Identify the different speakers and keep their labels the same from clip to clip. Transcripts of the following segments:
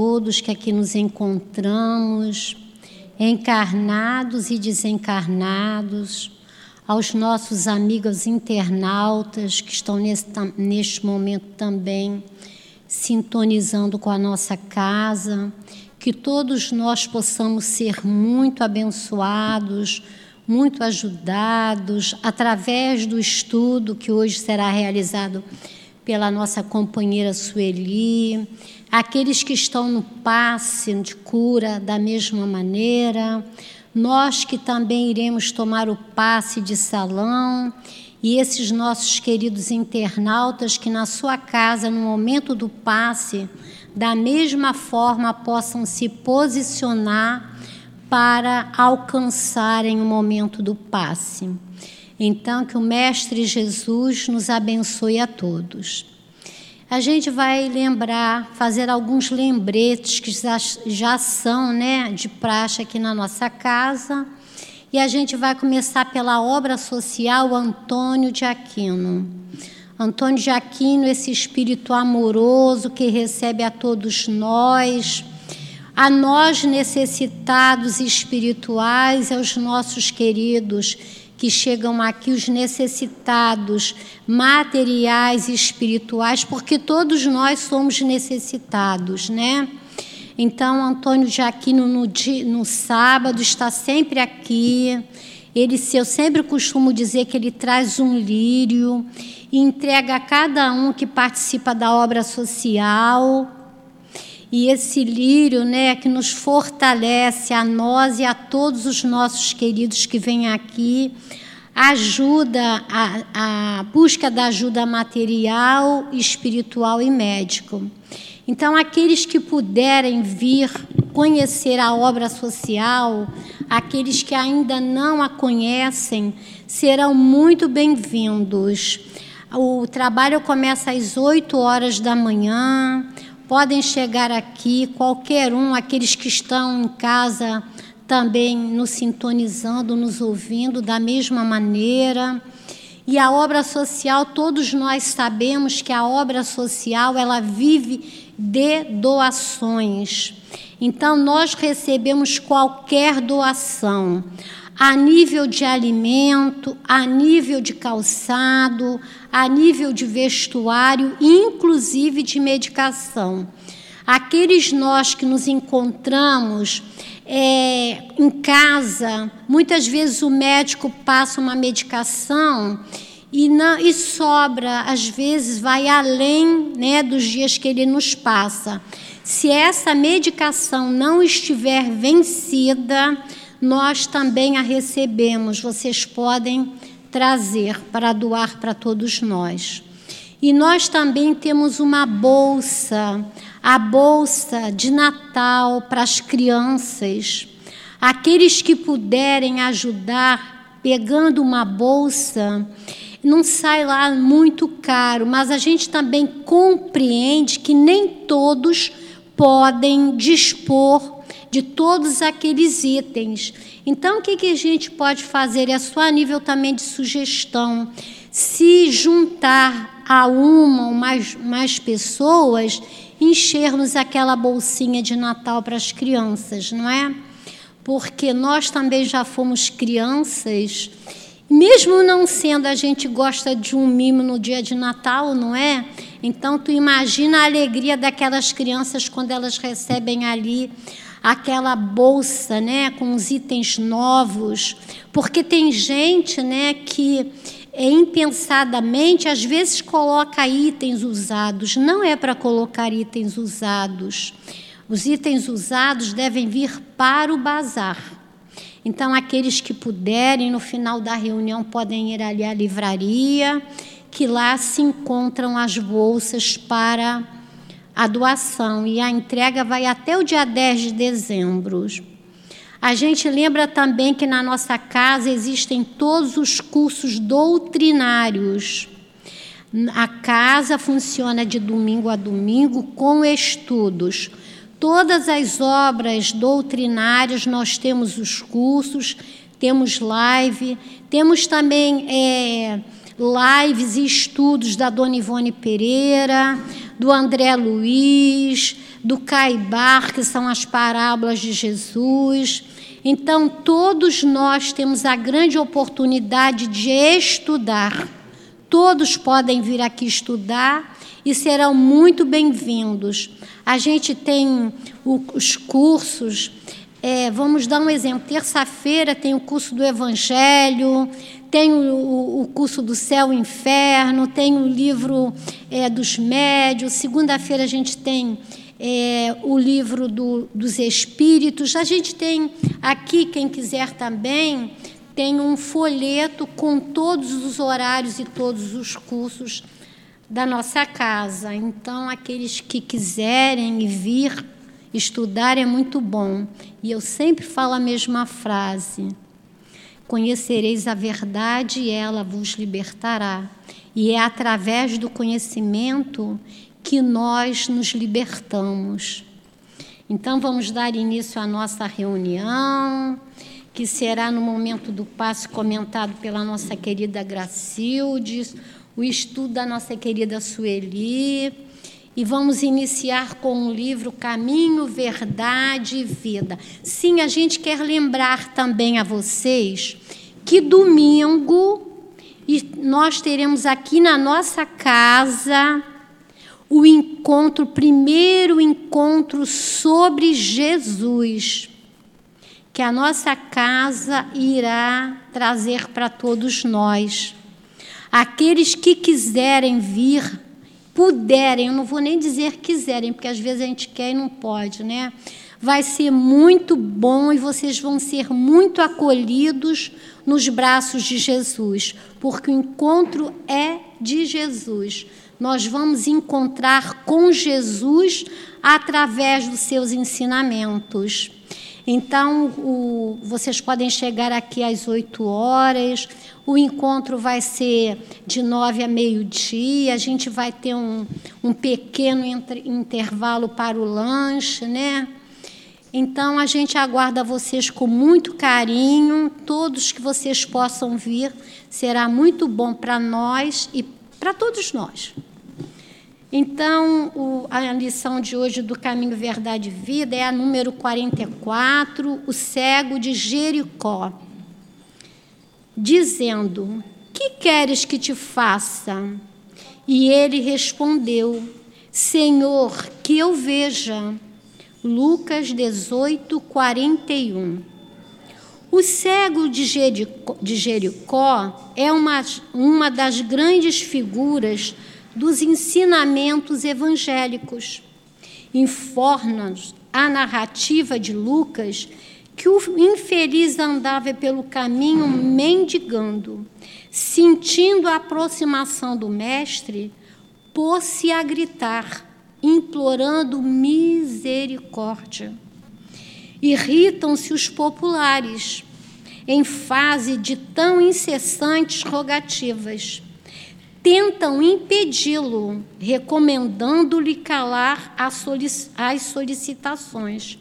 Speaker 1: todos que aqui nos encontramos, encarnados e desencarnados, aos nossos amigos internautas que estão nesse, neste momento também sintonizando com a nossa casa, que todos nós possamos ser muito abençoados, muito ajudados através do estudo que hoje será realizado pela nossa companheira Sueli, aqueles que estão no passe de cura da mesma maneira, nós que também iremos tomar o passe de salão e esses nossos queridos internautas que na sua casa, no momento do passe, da mesma forma possam se posicionar para alcançarem o momento do passe. Então, que o Mestre Jesus nos abençoe a todos. A gente vai lembrar, fazer alguns lembretes que já, já são né, de praxe aqui na nossa casa. E a gente vai começar pela obra social Antônio de Aquino. Antônio de Aquino, esse espírito amoroso que recebe a todos nós, a nós necessitados espirituais, aos nossos queridos que chegam aqui, os necessitados materiais e espirituais, porque todos nós somos necessitados, né? Então, Antônio de Aquino, no, dia, no sábado, está sempre aqui. Ele, eu sempre costumo dizer que ele traz um lírio e entrega a cada um que participa da obra social e esse lírio, né, que nos fortalece a nós e a todos os nossos queridos que vêm aqui, ajuda a, a busca da ajuda material, espiritual e médico. Então, aqueles que puderem vir conhecer a obra social, aqueles que ainda não a conhecem, serão muito bem-vindos. O trabalho começa às 8 horas da manhã. Podem chegar aqui, qualquer um, aqueles que estão em casa também nos sintonizando, nos ouvindo da mesma maneira. E a obra social, todos nós sabemos que a obra social, ela vive de doações. Então nós recebemos qualquer doação a nível de alimento, a nível de calçado, a nível de vestuário, inclusive de medicação. Aqueles nós que nos encontramos é, em casa, muitas vezes o médico passa uma medicação e, não, e sobra, às vezes vai além né, dos dias que ele nos passa. Se essa medicação não estiver vencida, nós também a recebemos. Vocês podem trazer para doar para todos nós. E nós também temos uma bolsa, a bolsa de Natal para as crianças. Aqueles que puderem ajudar pegando uma bolsa, não sai lá muito caro, mas a gente também compreende que nem todos podem dispor de todos aqueles itens. Então, o que, que a gente pode fazer? É só a nível também de sugestão. Se juntar a uma ou mais, mais pessoas, enchermos aquela bolsinha de Natal para as crianças, não é? Porque nós também já fomos crianças, mesmo não sendo, a gente gosta de um mimo no dia de Natal, não é? Então, tu imagina a alegria daquelas crianças quando elas recebem ali aquela bolsa, né, com os itens novos, porque tem gente, né, que é, impensadamente às vezes coloca itens usados. Não é para colocar itens usados. Os itens usados devem vir para o bazar. Então, aqueles que puderem, no final da reunião, podem ir ali à livraria, que lá se encontram as bolsas para a doação e a entrega vai até o dia 10 de dezembro. A gente lembra também que na nossa casa existem todos os cursos doutrinários. A casa funciona de domingo a domingo com estudos. Todas as obras doutrinárias nós temos os cursos, temos live, temos também é, lives e estudos da Dona Ivone Pereira, do André Luiz, do Caibar, que são as parábolas de Jesus. Então, todos nós temos a grande oportunidade de estudar. Todos podem vir aqui estudar e serão muito bem-vindos. A gente tem os cursos. É, vamos dar um exemplo. Terça-feira tem o curso do Evangelho, tem o, o, curso do Céu e Inferno, tem o livro é, dos Médios. Segunda-feira a gente tem é, o livro do, dos Espíritos. A gente tem aqui, quem quiser também, tem um folheto com todos os horários e todos os cursos da nossa casa. Então, aqueles que quiserem vir estudar é muito bom. E eu sempre falo a mesma frase: Conhecereis a verdade e ela vos libertará. E é através do conhecimento que nós nos libertamos. Então, vamos dar início à nossa reunião, que será no momento do passo comentado pela nossa querida Gracildes, o estudo da nossa querida Sueli. E vamos iniciar com o livro Caminho, Verdade e Vida. Sim, a gente quer lembrar também a vocês que domingo nós teremos aqui na nossa casa o encontro, o primeiro encontro sobre Jesus, que a nossa casa irá trazer para todos nós. Aqueles que quiserem vir, puderem, eu não vou nem dizer quiserem, porque às vezes a gente quer e não pode, né? Vai ser muito bom e vocês vão ser muito acolhidos nos braços de Jesus, porque o encontro é de Jesus nós vamos encontrar com Jesus através dos seus ensinamentos. Então, o, vocês podem chegar aqui às 8 horas. O encontro vai ser de 9 a meio-dia. A gente vai ter um, um pequeno intervalo para o lanche, né? Então, a gente aguarda vocês com muito carinho. Todos que vocês possam vir. Será muito bom para nós e para todos nós. Então, o, a lição de hoje do Caminho Verdade e Vida é a número 44, o cego de Jericó, dizendo: Que queres que te faça? E ele respondeu: Senhor, que eu veja. Lucas 18, 41. O cego de Jericó, de Jericó é uma, uma das grandes figuras dos ensinamentos evangélicos. Informa-nos a narrativa de Lucas que o infeliz andava pelo caminho mendigando, sentindo a aproximação do Mestre, pôs-se a gritar, implorando misericórdia. Irritam-se os populares, em fase de tão incessantes rogativas tentam impedi-lo, recomendando-lhe calar as solicitações.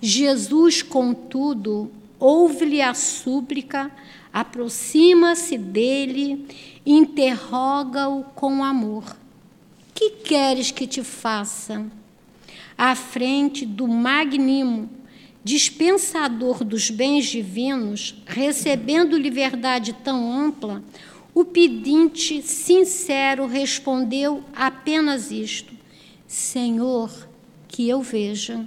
Speaker 1: Jesus, contudo, ouve-lhe a súplica, aproxima-se dele, interroga-o com amor. Que queres que te faça? À frente do magnimo, dispensador dos bens divinos, recebendo liberdade tão ampla, o pedinte sincero respondeu apenas isto: Senhor, que eu veja.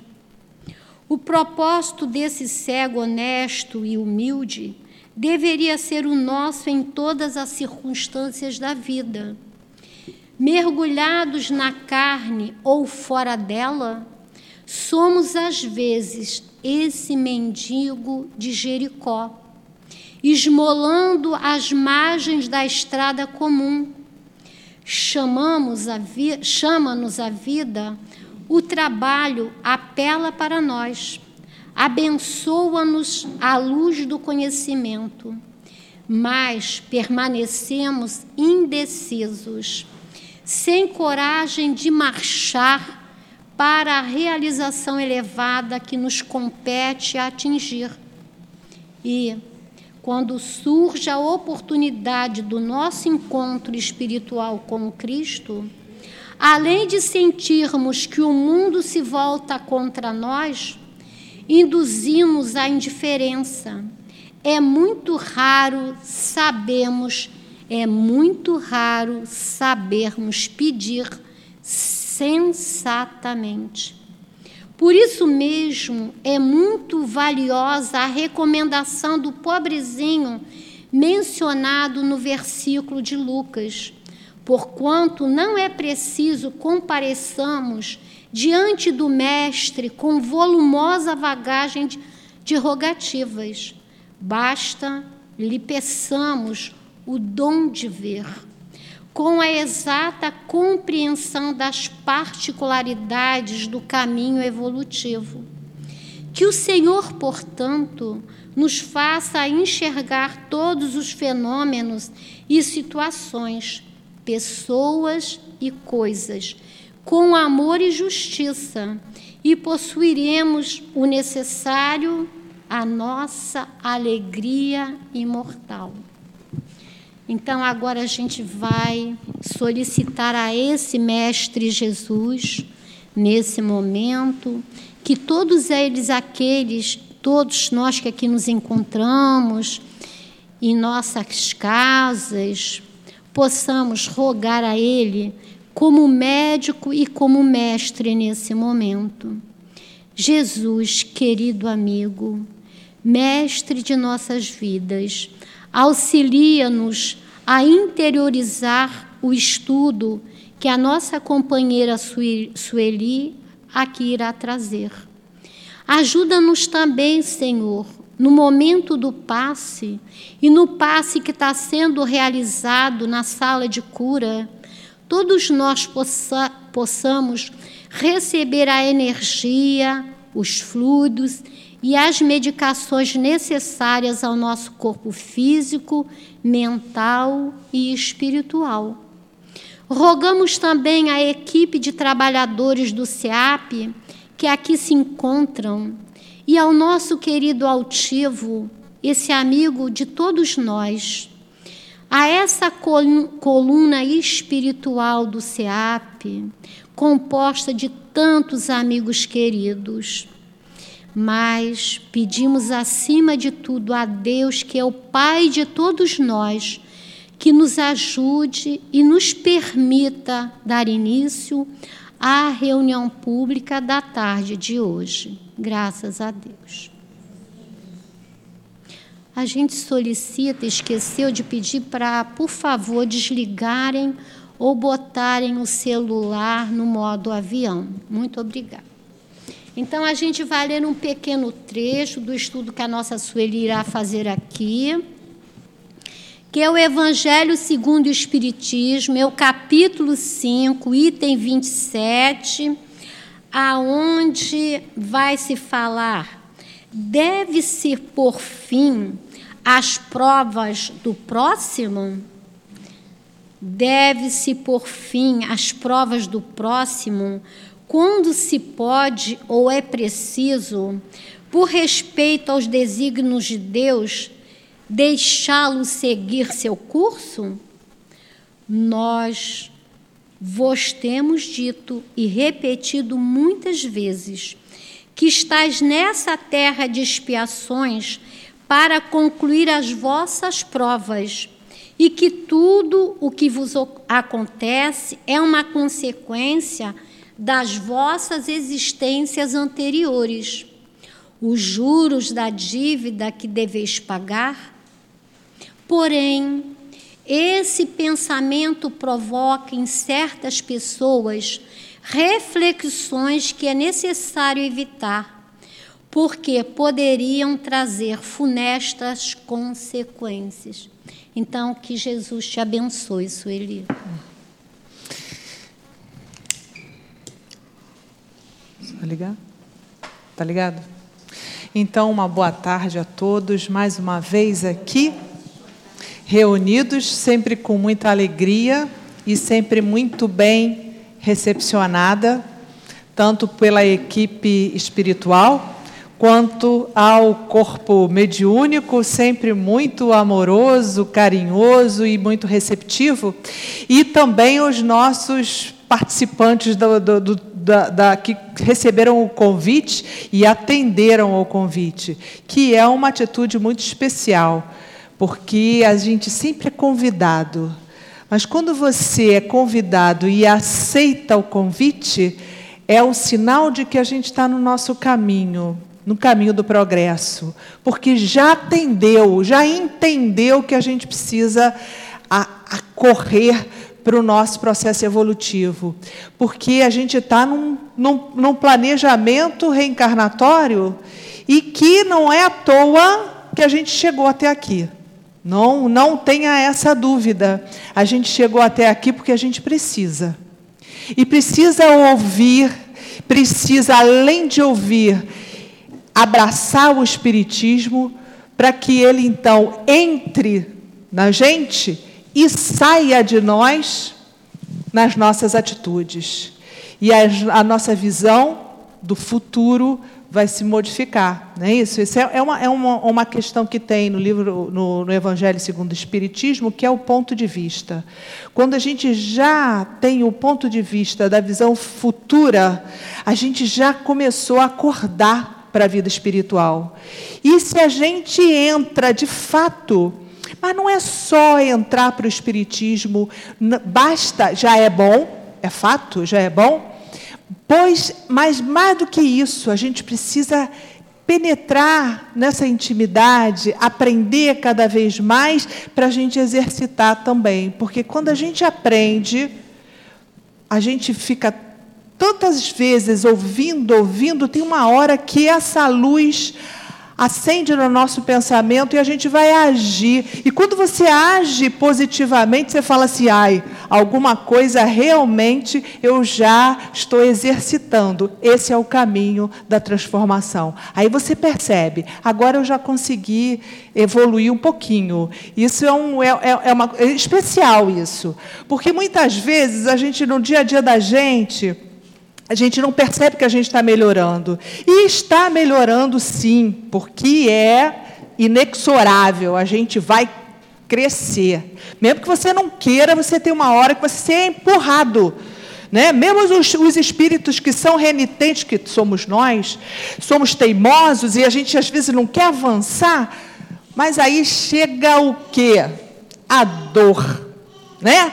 Speaker 1: O propósito desse cego honesto e humilde deveria ser o nosso em todas as circunstâncias da vida. Mergulhados na carne ou fora dela, somos às vezes esse mendigo de Jericó esmolando as margens da estrada comum. Chamamos a vi chama-nos a vida, o trabalho apela para nós, abençoa-nos a luz do conhecimento, mas permanecemos indecisos, sem coragem de marchar para a realização elevada que nos compete atingir. E quando surge a oportunidade do nosso encontro espiritual com Cristo, além de sentirmos que o mundo se volta contra nós, induzimos a indiferença. É muito raro sabemos, é muito raro sabermos pedir sensatamente. Por isso mesmo é muito valiosa a recomendação do pobrezinho mencionado no versículo de Lucas, porquanto não é preciso compareçamos diante do Mestre com volumosa bagagem de, rogativas, basta lhe peçamos o dom de ver com a exata compreensão das particularidades do caminho evolutivo. Que o Senhor, portanto, nos faça enxergar todos os fenômenos e situações, pessoas e coisas, com amor e justiça, e possuiremos o necessário à nossa alegria imortal. Então agora a gente vai solicitar a esse Mestre Jesus, nesse momento, que todos eles, aqueles, todos nós que aqui nos encontramos, em nossas casas, possamos rogar a Ele como médico e como mestre nesse momento. Jesus, querido amigo, mestre de nossas vidas, auxilia-nos a interiorizar o estudo que a nossa companheira Sueli aqui irá trazer. Ajuda-nos também, Senhor, no momento do passe e no passe que está sendo realizado na sala de cura, todos nós possa, possamos receber a energia, os fluidos e as medicações necessárias ao nosso corpo físico, mental e espiritual. Rogamos também à equipe de trabalhadores do SEAP que aqui se encontram e ao nosso querido altivo, esse amigo de todos nós, a essa coluna espiritual do SEAP, composta de tantos amigos queridos mas pedimos acima de tudo a Deus, que é o Pai de todos nós, que nos ajude e nos permita dar início à reunião pública da tarde de hoje. Graças a Deus. A gente solicita, esqueceu de pedir para, por favor, desligarem ou botarem o celular no modo avião. Muito obrigada. Então, a gente vai ler um pequeno trecho do estudo que a nossa Sueli irá fazer aqui, que é o Evangelho segundo o Espiritismo, é o capítulo 5, item 27, aonde vai se falar deve-se por fim às provas do próximo? Deve-se por fim às provas do próximo quando se pode ou é preciso, por respeito aos desígnios de Deus, deixá-lo seguir seu curso? Nós vos temos dito e repetido muitas vezes que estáis nessa terra de expiações para concluir as vossas provas e que tudo o que vos acontece é uma consequência das vossas existências anteriores, os juros da dívida que deveis pagar. Porém, esse pensamento provoca em certas pessoas reflexões que é necessário evitar, porque poderiam trazer funestas consequências. Então, que Jesus te abençoe, Sueli.
Speaker 2: Tá ligado? Tá ligado? Então, uma boa tarde a todos, mais uma vez aqui, reunidos, sempre com muita alegria e sempre muito bem recepcionada, tanto pela equipe espiritual quanto ao corpo mediúnico, sempre muito amoroso, carinhoso e muito receptivo, e também os nossos participantes do, do, do, da, da, que receberam o convite e atenderam ao convite, que é uma atitude muito especial, porque a gente sempre é convidado. Mas quando você é convidado e aceita o convite, é o sinal de que a gente está no nosso caminho, no caminho do progresso, porque já atendeu, já entendeu que a gente precisa a, a correr para o nosso processo evolutivo, porque a gente está num, num, num planejamento reencarnatório e que não é à toa que a gente chegou até aqui. Não, não tenha essa dúvida. A gente chegou até aqui porque a gente precisa. E precisa ouvir, precisa, além de ouvir, abraçar o Espiritismo para que ele então entre na gente e saia de nós nas nossas atitudes. E a, a nossa visão do futuro vai se modificar. Não é isso? Isso é, é, uma, é uma, uma questão que tem no livro, no, no Evangelho segundo o Espiritismo, que é o ponto de vista. Quando a gente já tem o ponto de vista da visão futura, a gente já começou a acordar para a vida espiritual. E se a gente entra de fato mas não é só entrar para o Espiritismo, basta, já é bom, é fato, já é bom. Pois, mas mais do que isso, a gente precisa penetrar nessa intimidade, aprender cada vez mais para a gente exercitar também. Porque quando a gente aprende, a gente fica tantas vezes ouvindo, ouvindo, tem uma hora que essa luz acende no nosso pensamento e a gente vai agir. E quando você age positivamente, você fala assim: ai, alguma coisa realmente eu já estou exercitando. Esse é o caminho da transformação. Aí você percebe, agora eu já consegui evoluir um pouquinho. Isso é, um, é, é, é uma, é especial isso. Porque muitas vezes a gente, no dia a dia da gente, a gente não percebe que a gente está melhorando. E está melhorando sim, porque é inexorável, a gente vai crescer. Mesmo que você não queira, você tem uma hora que você é empurrado. Né? Mesmo os, os espíritos que são renitentes, que somos nós, somos teimosos e a gente às vezes não quer avançar, mas aí chega o quê? A dor. Né?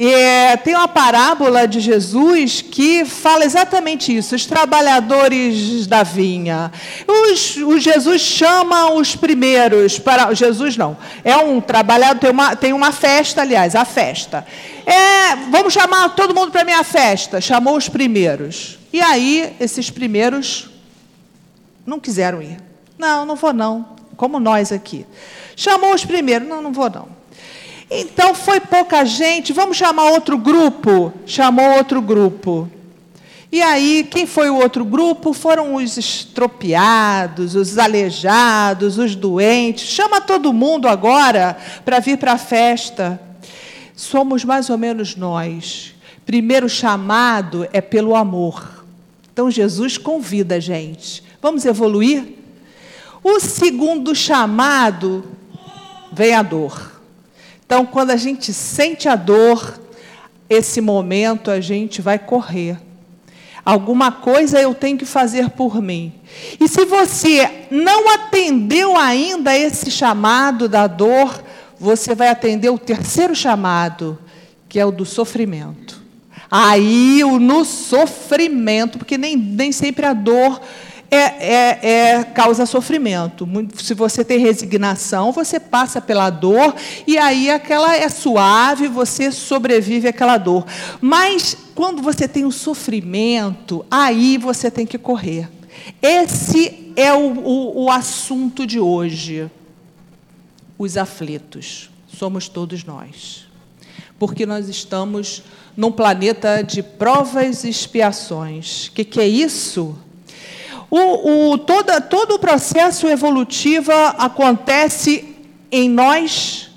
Speaker 2: É, tem uma parábola de Jesus que fala exatamente isso: os trabalhadores da vinha. Os, o Jesus chama os primeiros para. Jesus não. É um trabalhador, tem uma, tem uma festa, aliás, a festa. É, vamos chamar todo mundo para a minha festa. Chamou os primeiros. E aí, esses primeiros não quiseram ir. Não, não vou não. Como nós aqui. Chamou os primeiros. Não, não vou não. Então foi pouca gente, vamos chamar outro grupo? Chamou outro grupo. E aí, quem foi o outro grupo? Foram os estropiados, os aleijados, os doentes. Chama todo mundo agora para vir para a festa. Somos mais ou menos nós. Primeiro chamado é pelo amor. Então Jesus convida a gente. Vamos evoluir? O segundo chamado vem a dor. Então, quando a gente sente a dor, esse momento a gente vai correr. Alguma coisa eu tenho que fazer por mim. E se você não atendeu ainda esse chamado da dor, você vai atender o terceiro chamado, que é o do sofrimento. Aí, o no sofrimento, porque nem, nem sempre a dor é, é, é, causa sofrimento. Se você tem resignação, você passa pela dor e aí aquela é suave, você sobrevive àquela dor. Mas quando você tem o sofrimento, aí você tem que correr. Esse é o, o, o assunto de hoje. Os aflitos somos todos nós. Porque nós estamos num planeta de provas e expiações. O que, que é isso? O, o, toda, todo o processo evolutivo acontece em nós,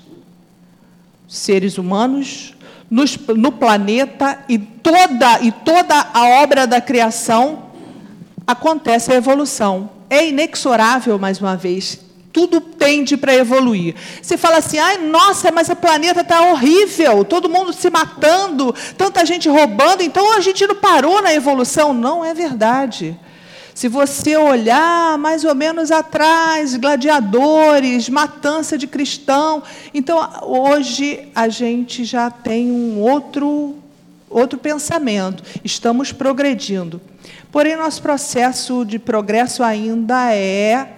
Speaker 2: seres humanos, nos, no planeta, e toda, e toda a obra da criação acontece a evolução. é inexorável, mais uma vez. Tudo tende para evoluir. Você fala assim, ai, nossa, mas o planeta está horrível, todo mundo se matando, tanta gente roubando, então a gente não parou na evolução. Não é verdade. Se você olhar mais ou menos atrás, gladiadores, matança de cristão, então hoje a gente já tem um outro outro pensamento. Estamos progredindo. Porém, nosso processo de progresso ainda é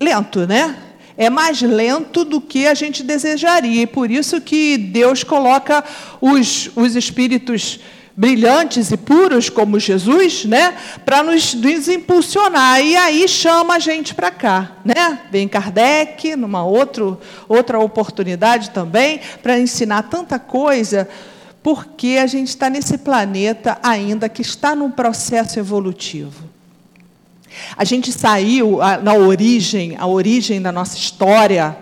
Speaker 2: lento, né? É mais lento do que a gente desejaria. E por isso que Deus coloca os, os espíritos brilhantes e puros como Jesus, né, para nos, nos, impulsionar. E aí chama a gente para cá, né? Vem Kardec numa outro, outra oportunidade também para ensinar tanta coisa, porque a gente está nesse planeta ainda que está num processo evolutivo. A gente saiu na origem, a origem da nossa história,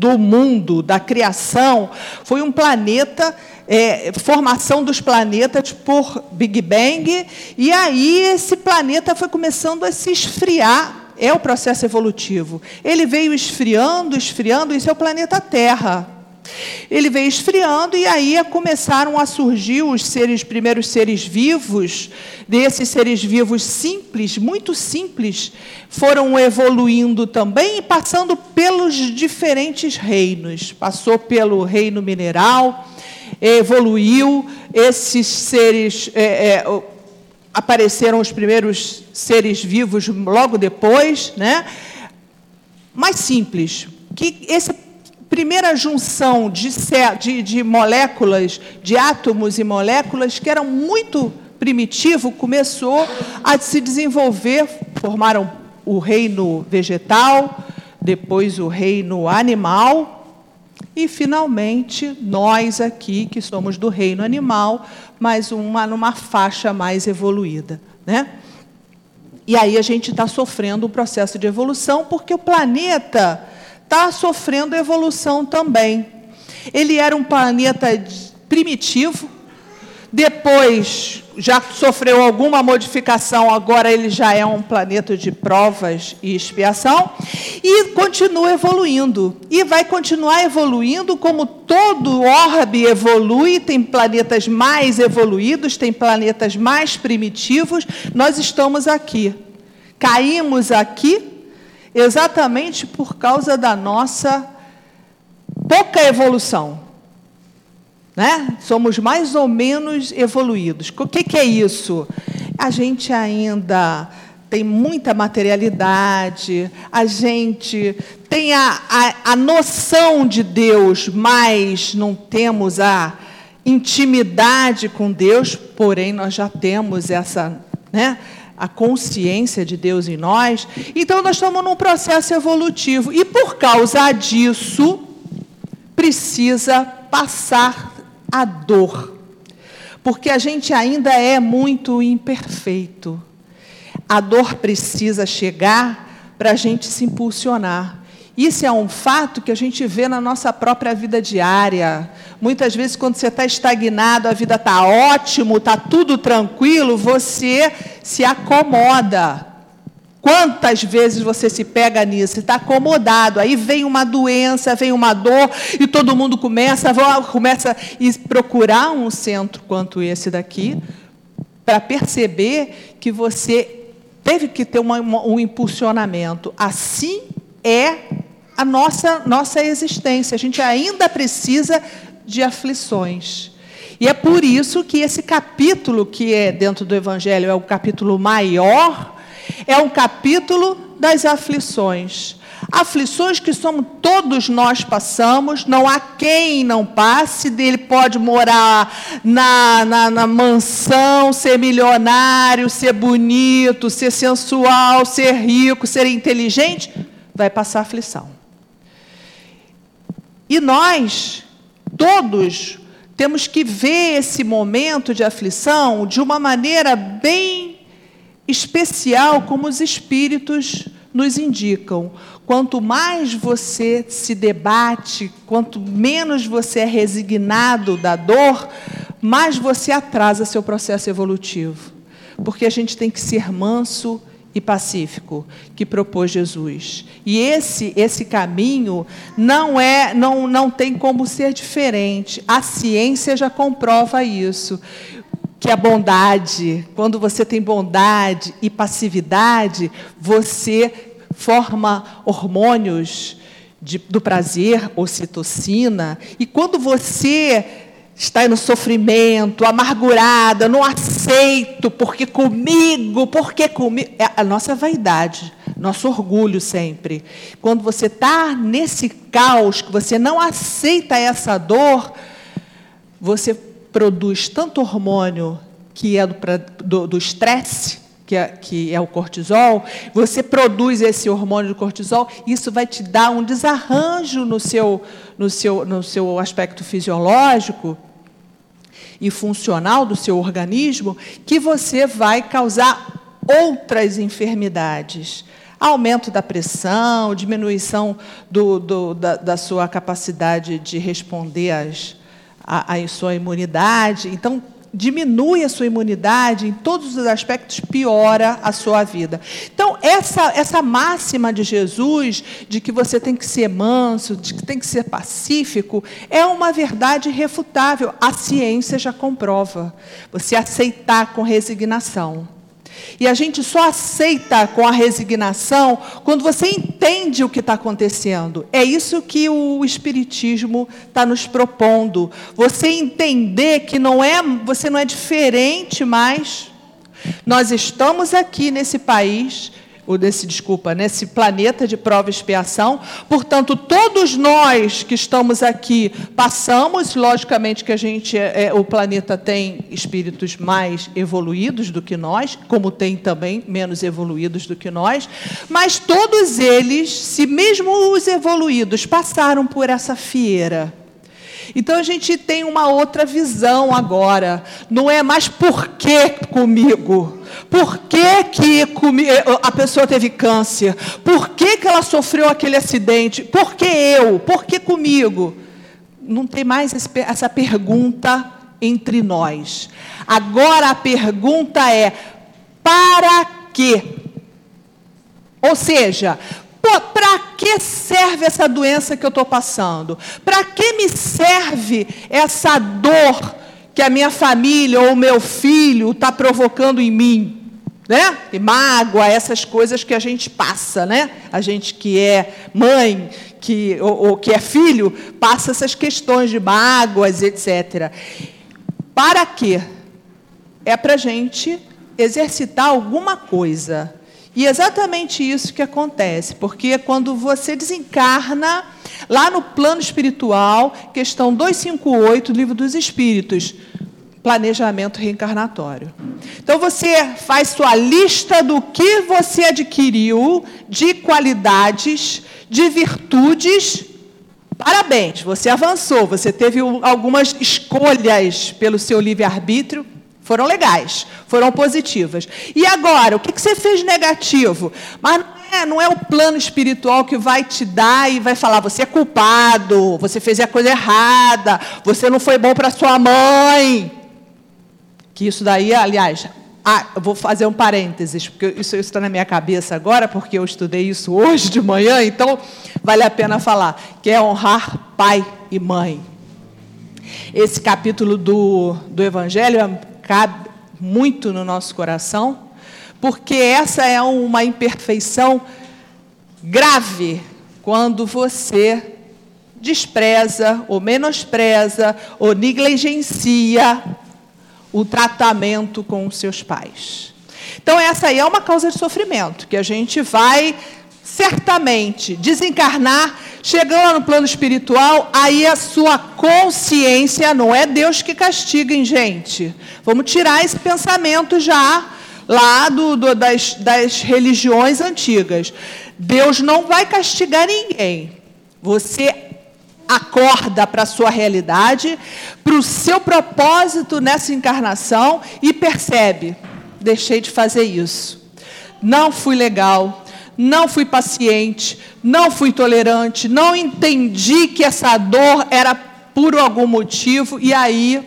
Speaker 2: do mundo, da criação, foi um planeta é, formação dos planetas por Big Bang, e aí esse planeta foi começando a se esfriar. É o processo evolutivo. Ele veio esfriando, esfriando, isso é o planeta Terra. Ele veio esfriando e aí começaram a surgir os seres, primeiros seres vivos, desses seres vivos simples, muito simples, foram evoluindo também e passando pelos diferentes reinos. Passou pelo reino mineral, evoluiu, esses seres. É, é, apareceram os primeiros seres vivos logo depois, né? mais simples, que essa primeira junção de, de, de moléculas, de átomos e moléculas, que eram muito primitivo, começou a se desenvolver, formaram o reino vegetal, depois o reino animal, e, finalmente, nós aqui, que somos do reino animal, mas uma numa faixa mais evoluída. Né? E aí a gente está sofrendo um processo de evolução, porque o planeta está sofrendo evolução também. Ele era um planeta primitivo, depois já sofreu alguma modificação, agora ele já é um planeta de provas e expiação, e continua evoluindo. E vai continuar evoluindo como todo orbe evolui, tem planetas mais evoluídos, tem planetas mais primitivos. Nós estamos aqui. Caímos aqui exatamente por causa da nossa pouca evolução. Né? Somos mais ou menos evoluídos. O que, que é isso? A gente ainda tem muita materialidade, a gente tem a, a, a noção de Deus, mas não temos a intimidade com Deus, porém nós já temos essa, né, a consciência de Deus em nós. Então nós estamos num processo evolutivo e por causa disso precisa passar a dor. Porque a gente ainda é muito imperfeito. A dor precisa chegar para a gente se impulsionar. Isso é um fato que a gente vê na nossa própria vida diária. Muitas vezes, quando você está estagnado, a vida está ótimo, está tudo tranquilo, você se acomoda. Quantas vezes você se pega nisso? Está acomodado. Aí vem uma doença, vem uma dor, e todo mundo começa, começa a procurar um centro quanto esse daqui, para perceber que você teve que ter uma, um impulsionamento. Assim é a nossa, nossa existência. A gente ainda precisa de aflições. E é por isso que esse capítulo, que é dentro do Evangelho, é o capítulo maior é um capítulo das aflições. Aflições que somos todos nós passamos, não há quem não passe, ele pode morar na, na, na mansão, ser milionário, ser bonito, ser sensual, ser rico, ser inteligente, vai passar aflição. E nós, todos, temos que ver esse momento de aflição de uma maneira bem especial como os espíritos nos indicam. Quanto mais você se debate, quanto menos você é resignado da dor, mais você atrasa seu processo evolutivo. Porque a gente tem que ser manso e pacífico que propôs Jesus. E esse esse caminho não é não não tem como ser diferente. A ciência já comprova isso. Que a bondade, quando você tem bondade e passividade, você forma hormônios de, do prazer, ocitocina, e quando você está no sofrimento, amargurada, não aceito, porque comigo, porque comigo. É a nossa vaidade, nosso orgulho sempre. Quando você está nesse caos, que você não aceita essa dor, você produz tanto hormônio que é do estresse, que é, que é o cortisol, você produz esse hormônio do cortisol, isso vai te dar um desarranjo no seu, no seu, no seu aspecto fisiológico, e funcional do seu organismo que você vai causar outras enfermidades. Aumento da pressão, diminuição do, do, da, da, sua capacidade de responder às, à, à sua imunidade. Então, diminui a sua imunidade, em todos os aspectos piora a sua vida. Então, essa, essa máxima de Jesus, de que você tem que ser manso, de que tem que ser pacífico, é uma verdade refutável. A ciência já comprova. Você aceitar com resignação. E a gente só aceita com a resignação quando você entende o que está acontecendo. É isso que o Espiritismo está nos propondo. Você entender que não é, você não é diferente mais. Nós estamos aqui nesse país ou desse, desculpa, nesse planeta de prova e expiação. Portanto, todos nós que estamos aqui passamos, logicamente que a gente, é, é, o planeta tem espíritos mais evoluídos do que nós, como tem também menos evoluídos do que nós, mas todos eles, se mesmo os evoluídos passaram por essa fieira, então a gente tem uma outra visão agora. Não é mais por que comigo. Por que, que a pessoa teve câncer? Por que, que ela sofreu aquele acidente? Por que eu? Por que comigo? Não tem mais essa pergunta entre nós. Agora a pergunta é: para quê? Ou seja, para que serve essa doença que eu estou passando? Para que me serve essa dor que a minha família ou o meu filho está provocando em mim? Né? E mágoa, essas coisas que a gente passa, né? A gente que é mãe, que, ou, ou que é filho, passa essas questões de mágoas, etc. Para quê? É para a gente exercitar alguma coisa e é exatamente isso que acontece, porque quando você desencarna, lá no plano espiritual, questão 258, livro dos Espíritos, planejamento reencarnatório. Então você faz sua lista do que você adquiriu de qualidades, de virtudes. Parabéns, você avançou, você teve algumas escolhas pelo seu livre-arbítrio foram legais, foram positivas. E agora, o que você fez negativo? Mas não é, não é o plano espiritual que vai te dar e vai falar: você é culpado, você fez a coisa errada, você não foi bom para sua mãe. Que isso daí, aliás, ah, vou fazer um parênteses, porque isso está na minha cabeça agora, porque eu estudei isso hoje de manhã, então vale a pena falar, que é honrar pai e mãe. Esse capítulo do, do Evangelho é cabe muito no nosso coração, porque essa é uma imperfeição grave quando você despreza ou menospreza ou negligencia o tratamento com os seus pais. Então, essa aí é uma causa de sofrimento, que a gente vai certamente desencarnar, chegando no plano espiritual, aí a sua consciência, não é Deus que castiga, hein, gente? Vamos tirar esse pensamento já lá do, do, das, das religiões antigas. Deus não vai castigar ninguém. Você acorda para a sua realidade, para o seu propósito nessa encarnação e percebe: deixei de fazer isso. Não fui legal, não fui paciente, não fui tolerante, não entendi que essa dor era por algum motivo, e aí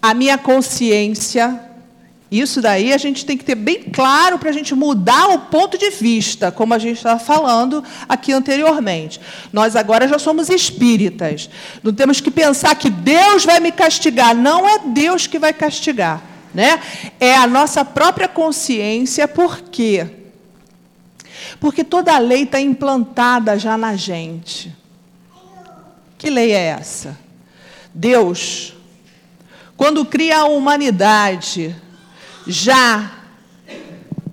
Speaker 2: a minha consciência Isso daí a gente tem que ter bem claro para a gente mudar o ponto de vista, como a gente estava falando aqui anteriormente. Nós agora já somos espíritas. Não temos que pensar que Deus vai me castigar. Não é Deus que vai castigar. Né? É a nossa própria consciência, por quê? Porque toda a lei está implantada já na gente. Que lei é essa? Deus, quando cria a humanidade, já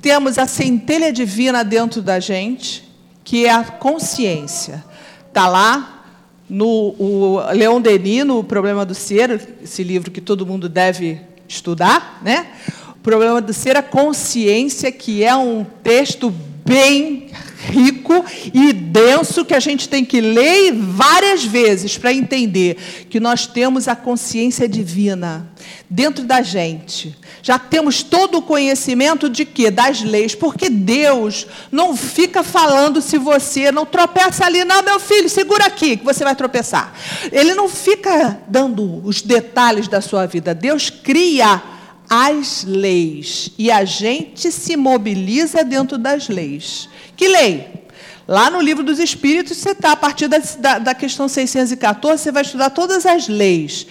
Speaker 2: temos a centelha divina dentro da gente, que é a consciência. Está lá no Leon Denis, no Problema do Ser, esse livro que todo mundo deve estudar, né? O Problema do Ser, a consciência, que é um texto bem rico e denso que a gente tem que ler várias vezes para entender que nós temos a consciência divina dentro da gente. Já temos todo o conhecimento de quê? Das leis, porque Deus não fica falando se você não tropeça ali, não, meu filho, segura aqui que você vai tropeçar. Ele não fica dando os detalhes da sua vida. Deus cria as leis e a gente se mobiliza dentro das leis. Que lei? Lá no livro dos Espíritos, você está, a partir da, da, questão 614, você vai estudar todas as leis.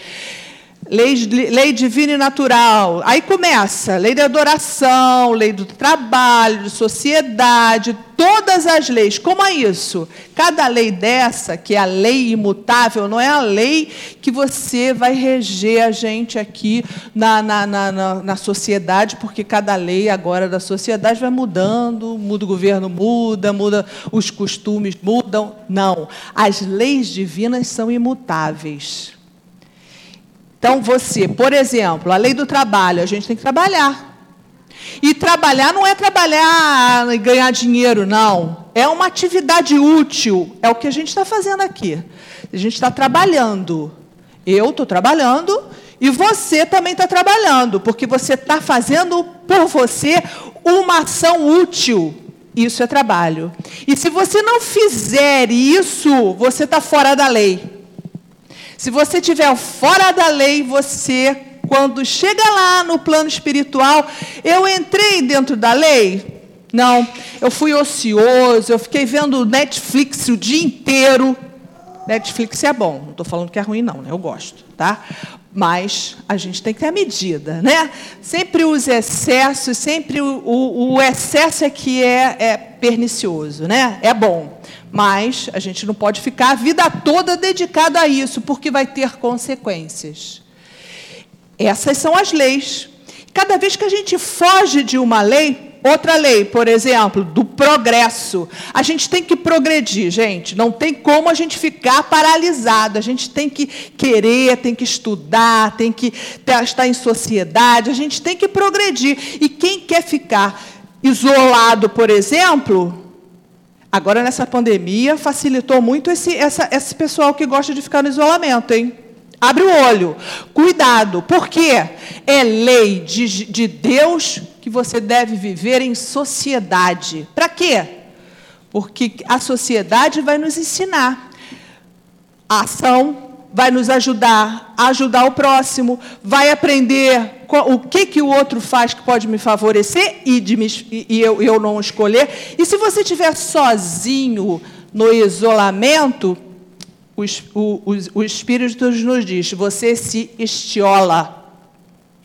Speaker 2: Lei, lei divina e natural. Aí começa lei da adoração, lei do trabalho, de sociedade, todas as leis. Como é isso? Cada lei dessa, que é a lei imutável, não é a lei que você vai reger a gente aqui na, na, na, na, na sociedade, porque cada lei agora da sociedade vai mudando, muda o governo, muda, muda os costumes, mudam. Não. As leis divinas são imutáveis. Então, você, por exemplo, a lei do trabalho, a gente tem que trabalhar. E trabalhar não é trabalhar e ganhar dinheiro, não. É uma atividade útil. É o que a gente está fazendo aqui. A gente está trabalhando. Eu estou trabalhando e você também está trabalhando, porque você está fazendo por você uma ação útil. Isso é trabalho. E se você não fizer isso, você está fora da lei. Se você estiver fora da lei, você, quando chega lá no plano espiritual, eu entrei dentro da lei? Não, eu fui ocioso, eu fiquei vendo Netflix o dia inteiro. Netflix é bom, não estou falando que é ruim, não, né? eu gosto, tá? Mas a gente tem que ter a medida, né? Sempre os excessos, sempre o, o, o excesso é que é, é pernicioso, né? É bom. Mas a gente não pode ficar a vida toda dedicada a isso, porque vai ter consequências. Essas são as leis. Cada vez que a gente foge de uma lei, outra lei, por exemplo, do progresso, a gente tem que progredir, gente. Não tem como a gente ficar paralisado. A gente tem que querer, tem que estudar, tem que estar em sociedade. A gente tem que progredir. E quem quer ficar isolado, por exemplo, Agora, nessa pandemia, facilitou muito esse, essa, esse pessoal que gosta de ficar no isolamento, hein? Abre o olho. Cuidado. Por quê? É lei de, de Deus que você deve viver em sociedade. Para quê? Porque a sociedade vai nos ensinar. A ação vai nos ajudar a ajudar o próximo, vai aprender o que, que o outro faz que pode me favorecer e, de me, e eu, eu não escolher. E se você estiver sozinho no isolamento, o, o, o, Espírito nos diz: você se estiola.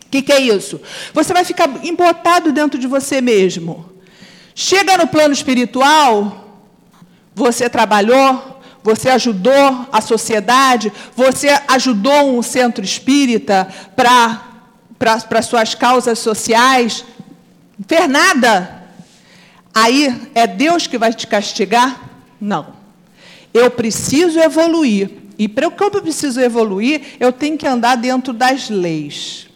Speaker 2: O que, que é isso? Você vai ficar embotado dentro de você mesmo. Chega no plano espiritual, você trabalhou, você ajudou a sociedade, você ajudou um centro espírita para suas causas sociais, não fez nada. Aí é Deus que vai te castigar? Não. Eu preciso evoluir. E para que eu preciso evoluir, eu tenho que andar dentro das leis.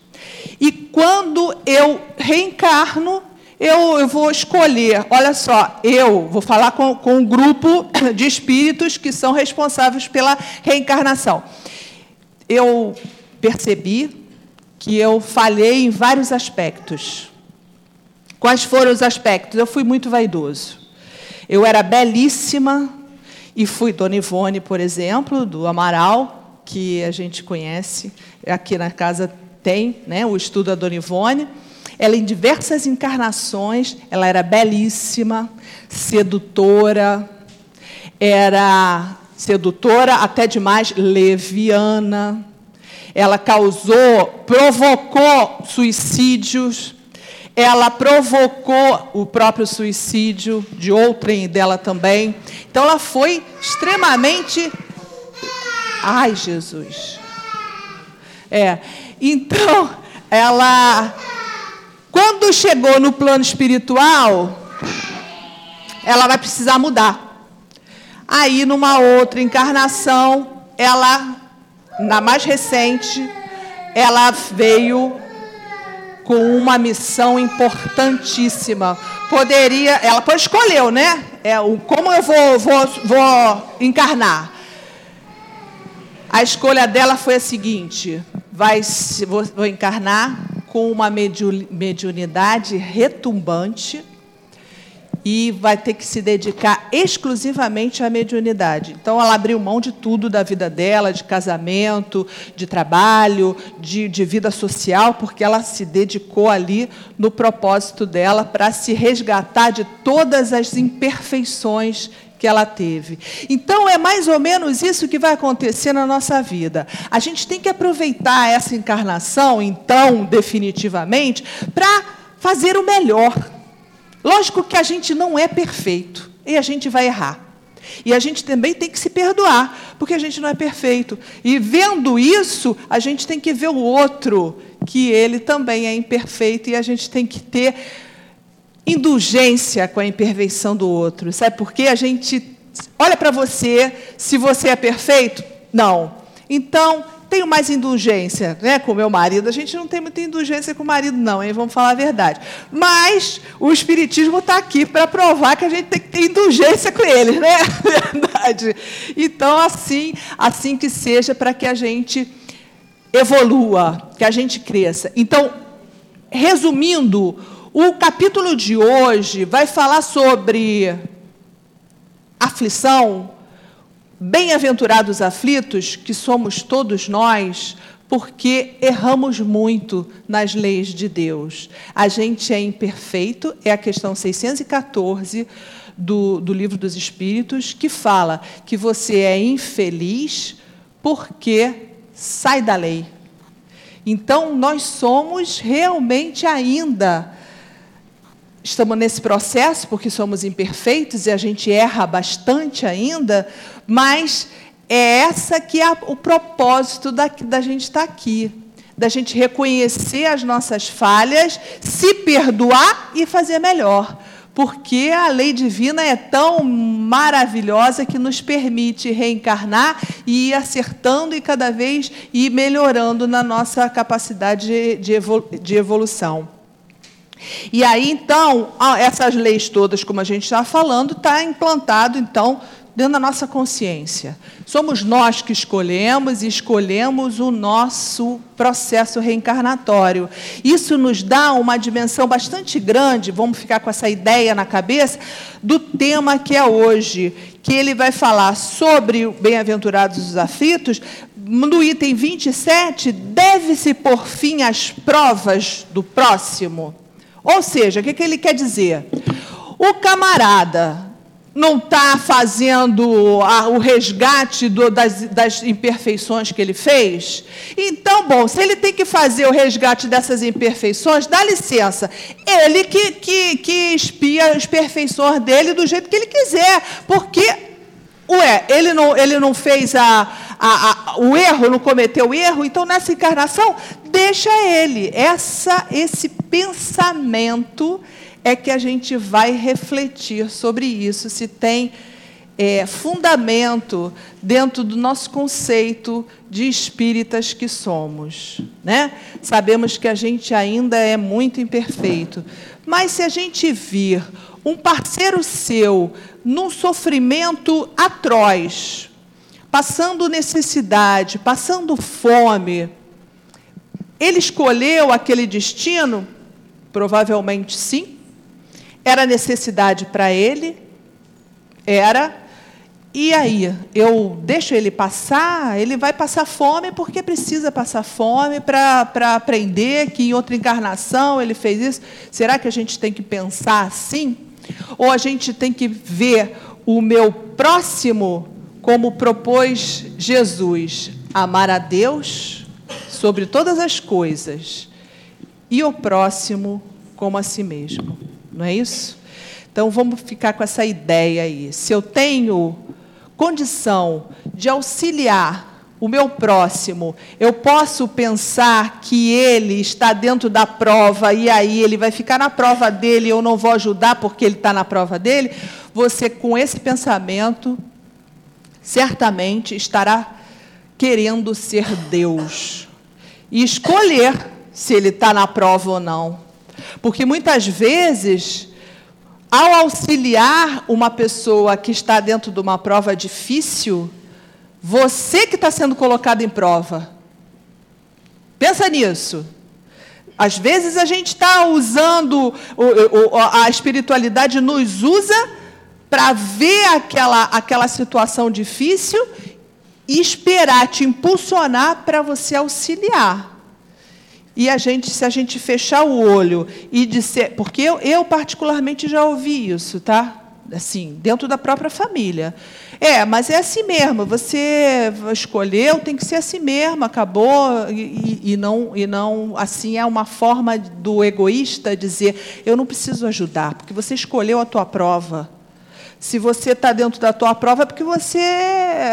Speaker 2: E quando eu reencarno, eu, eu, vou escolher, olha só, eu vou falar com, com um grupo de espíritos que são responsáveis pela reencarnação. Eu percebi que eu falhei em vários aspectos. Quais foram os aspectos? Eu fui muito vaidoso. Eu era belíssima e fui Dona Ivone, por exemplo, do Amaral, que a gente conhece. Aqui na casa tem né, o estudo da Dona Ivone. Ela, em diversas encarnações, ela era belíssima, sedutora, era sedutora, até demais leviana. Ela causou, provocou suicídios. Ela provocou o próprio suicídio de outrem dela também. Então, ela foi extremamente. Ai, Jesus. É. Então, ela quando chegou no plano espiritual, ela vai precisar mudar. Aí, numa outra encarnação, ela, na mais recente, ela veio com uma missão importantíssima. Poderia, ela escolheu, né? É o como eu vou, vou, vou encarnar. A escolha dela foi a seguinte: vai, vou, vou encarnar com uma mediunidade retumbante e vai ter que se dedicar exclusivamente à mediunidade. Então, ela abriu mão de tudo da vida dela, de casamento, de trabalho, de, de vida social, porque ela se dedicou ali no propósito dela para se resgatar de todas as imperfeições que ela teve. Então, é mais ou menos isso que vai acontecer na nossa vida. A gente tem que aproveitar essa encarnação, então, definitivamente, para fazer o melhor. Lógico que a gente não é perfeito e a gente vai errar. E a gente também tem que se perdoar, porque a gente não é perfeito. E vendo isso, a gente tem que ver o outro, que ele também é imperfeito, e a gente tem que ter indulgência com a imperfeição do outro. Sabe por quê? A gente olha para você, se você é perfeito? Não. Então, tenho mais indulgência né, com o meu marido. A gente não tem muita indulgência com o marido, não, hein? vamos falar a verdade. Mas o Espiritismo está aqui para provar que a gente tem que ter indulgência com ele, né? Verdade. Então, assim, assim que seja para que a gente evolua, que a gente cresça. Então, resumindo, o capítulo de hoje vai falar sobre aflição, bem-aventurados aflitos, que somos todos nós, porque erramos muito nas leis de Deus. A gente é imperfeito, é a questão 614 do, do Livro dos Espíritos, que fala que você é infeliz porque sai da lei. Então, nós somos realmente ainda estamos nesse processo porque somos imperfeitos e a gente erra bastante ainda, mas é essa que é o propósito da, da gente estar aqui, da gente reconhecer as nossas falhas, se perdoar e fazer melhor. Porque a lei divina é tão maravilhosa que nos permite reencarnar e ir acertando e cada vez ir melhorando na nossa capacidade de evolução. E aí, então, essas leis todas, como a gente está falando, está implantado, então, dentro da nossa consciência. Somos nós que escolhemos e escolhemos o nosso processo reencarnatório. Isso nos dá uma dimensão bastante grande, vamos ficar com essa ideia na cabeça, do tema que é hoje, que ele vai falar sobre bem-aventurados os aflitos, no item 27, deve-se por fim às provas do próximo. Ou seja, o que, que ele quer dizer? O camarada não está fazendo a, o resgate do, das, das, imperfeições que ele fez? Então, bom, se ele tem que fazer o resgate dessas imperfeições, dá licença. Ele que, que, que as perfeições dele do jeito que ele quiser. Porque, ué, ele não, ele não fez a, a, a, o erro, não cometeu o erro, então nessa encarnação, deixa ele. Essa, esse pensamento é que a gente vai refletir sobre isso, se tem é, fundamento dentro do nosso conceito de espíritas que somos. Né? Sabemos que a gente ainda é muito imperfeito, mas se a gente vir um parceiro seu num sofrimento atroz, passando necessidade, passando fome, ele escolheu aquele destino? Provavelmente sim. Era necessidade para ele? Era. E aí, eu deixo ele passar, ele vai passar fome porque precisa passar fome para aprender que em outra encarnação ele fez isso. Será que a gente tem que pensar assim? Ou a gente tem que ver o meu próximo como propôs Jesus: amar a Deus sobre todas as coisas e o próximo como a si mesmo. Não é isso? Então vamos ficar com essa ideia aí. Se eu tenho condição de auxiliar o meu próximo, eu posso pensar que ele está dentro da prova e aí ele vai ficar na prova dele eu não vou ajudar porque ele está na prova dele. Você, com esse pensamento, certamente estará querendo ser Deus e escolher se ele está na prova ou não. Porque muitas vezes ao auxiliar uma pessoa que está dentro de uma prova difícil, você que está sendo colocado em prova. Pensa nisso. Às vezes a gente está usando, a espiritualidade nos usa para ver aquela, aquela situação difícil e esperar te impulsionar para você auxiliar. E a gente, se a gente fechar o olho e disser, porque eu, eu particularmente já ouvi isso, tá? Assim, dentro da própria família. É, mas é assim mesmo. Você escolheu, tem que ser assim mesmo. Acabou e, e não e não assim é uma forma do egoísta dizer eu não preciso ajudar porque você escolheu a tua prova. Se você está dentro da tua prova é porque você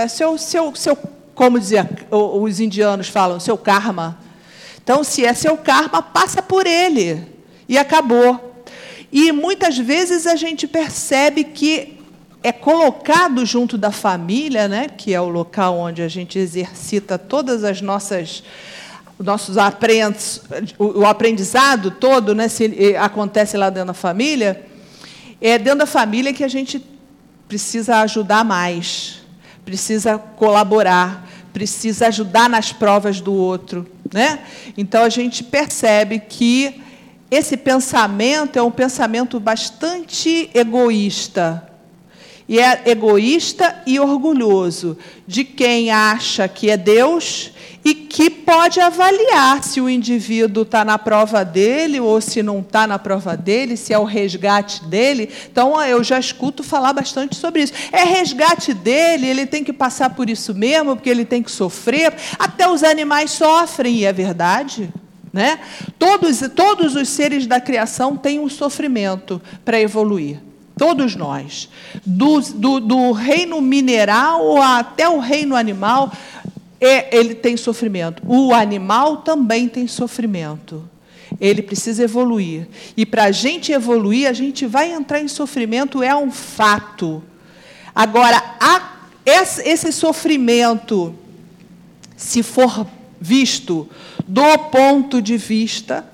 Speaker 2: seu seu seu como dizia os indianos falam seu karma então, se é seu karma, passa por ele. E acabou. E muitas vezes a gente percebe que é colocado junto da família, né, que é o local onde a gente exercita todas as nossas nossos aprendiz, o aprendizado todo, né, se acontece lá dentro da família, é dentro da família que a gente precisa ajudar mais, precisa colaborar, precisa ajudar nas provas do outro. Né? Então a gente percebe que esse pensamento é um pensamento bastante egoísta. E é egoísta e orgulhoso de quem acha que é Deus e que pode avaliar se o indivíduo está na prova dele ou se não está na prova dele, se é o resgate dele. Então, eu já escuto falar bastante sobre isso. É resgate dele, ele tem que passar por isso mesmo, porque ele tem que sofrer. Até os animais sofrem, e é verdade. Né? Todos, todos os seres da criação têm um sofrimento para evoluir. Todos nós. Do, do, do reino mineral até o reino animal, é, ele tem sofrimento. O animal também tem sofrimento. Ele precisa evoluir. E para a gente evoluir, a gente vai entrar em sofrimento, é um fato. Agora, a, esse, esse sofrimento, se for visto do ponto de vista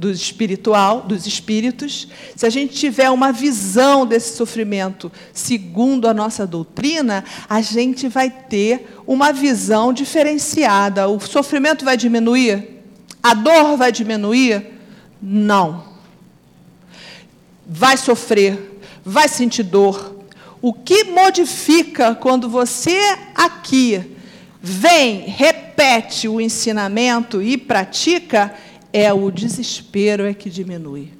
Speaker 2: do espiritual, dos espíritos, se a gente tiver uma visão desse sofrimento segundo a nossa doutrina, a gente vai ter uma visão diferenciada. O sofrimento vai diminuir? A dor vai diminuir? Não. Vai sofrer, vai sentir dor. O que modifica quando você aqui vem, repete o ensinamento e pratica é o desespero é que diminui.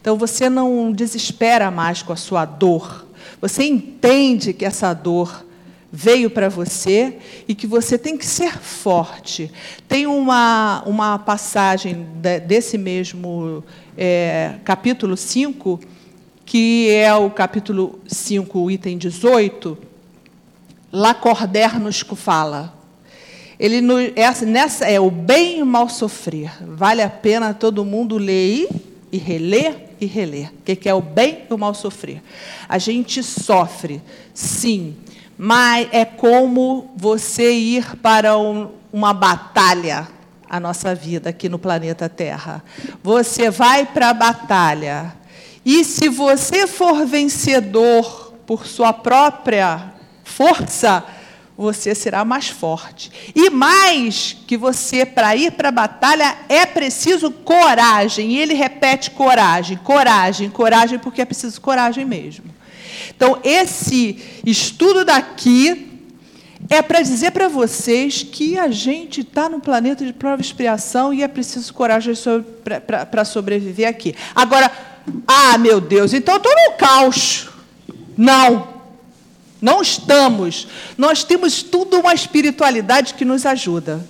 Speaker 2: Então você não desespera mais com a sua dor. Você entende que essa dor veio para você e que você tem que ser forte. Tem uma, uma passagem desse mesmo é, capítulo 5, que é o capítulo 5, item 18, Lacordaire nos fala. Ele é, nessa é o bem e o mal sofrer. Vale a pena todo mundo ler e reler e reler. O que é o bem e o mal sofrer? A gente sofre, sim, mas é como você ir para um, uma batalha a nossa vida aqui no planeta Terra. Você vai para a batalha. E se você for vencedor por sua própria força, você será mais forte. E mais que você, para ir para a batalha, é preciso coragem. E ele repete coragem, coragem, coragem, porque é preciso coragem mesmo. Então, esse estudo daqui é para dizer para vocês que a gente está no planeta de prova e expiação e é preciso coragem para sobreviver aqui. Agora, ah, meu Deus, então estou no caos. Não. Não estamos. Nós temos tudo uma espiritualidade que nos ajuda.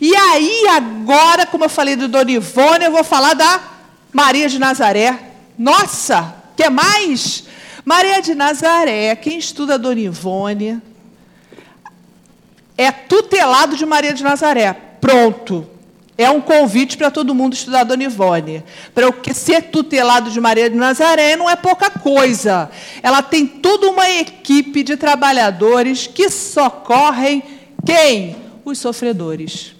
Speaker 2: E aí, agora, como eu falei do Dona Ivone, eu vou falar da Maria de Nazaré. Nossa, quer mais? Maria de Nazaré, quem estuda a Dona Ivone, é tutelado de Maria de Nazaré. Pronto. É um convite para todo mundo estudar Dona Ivone. Para ser tutelado de Maria de Nazaré não é pouca coisa. Ela tem toda uma equipe de trabalhadores que socorrem quem? Os sofredores.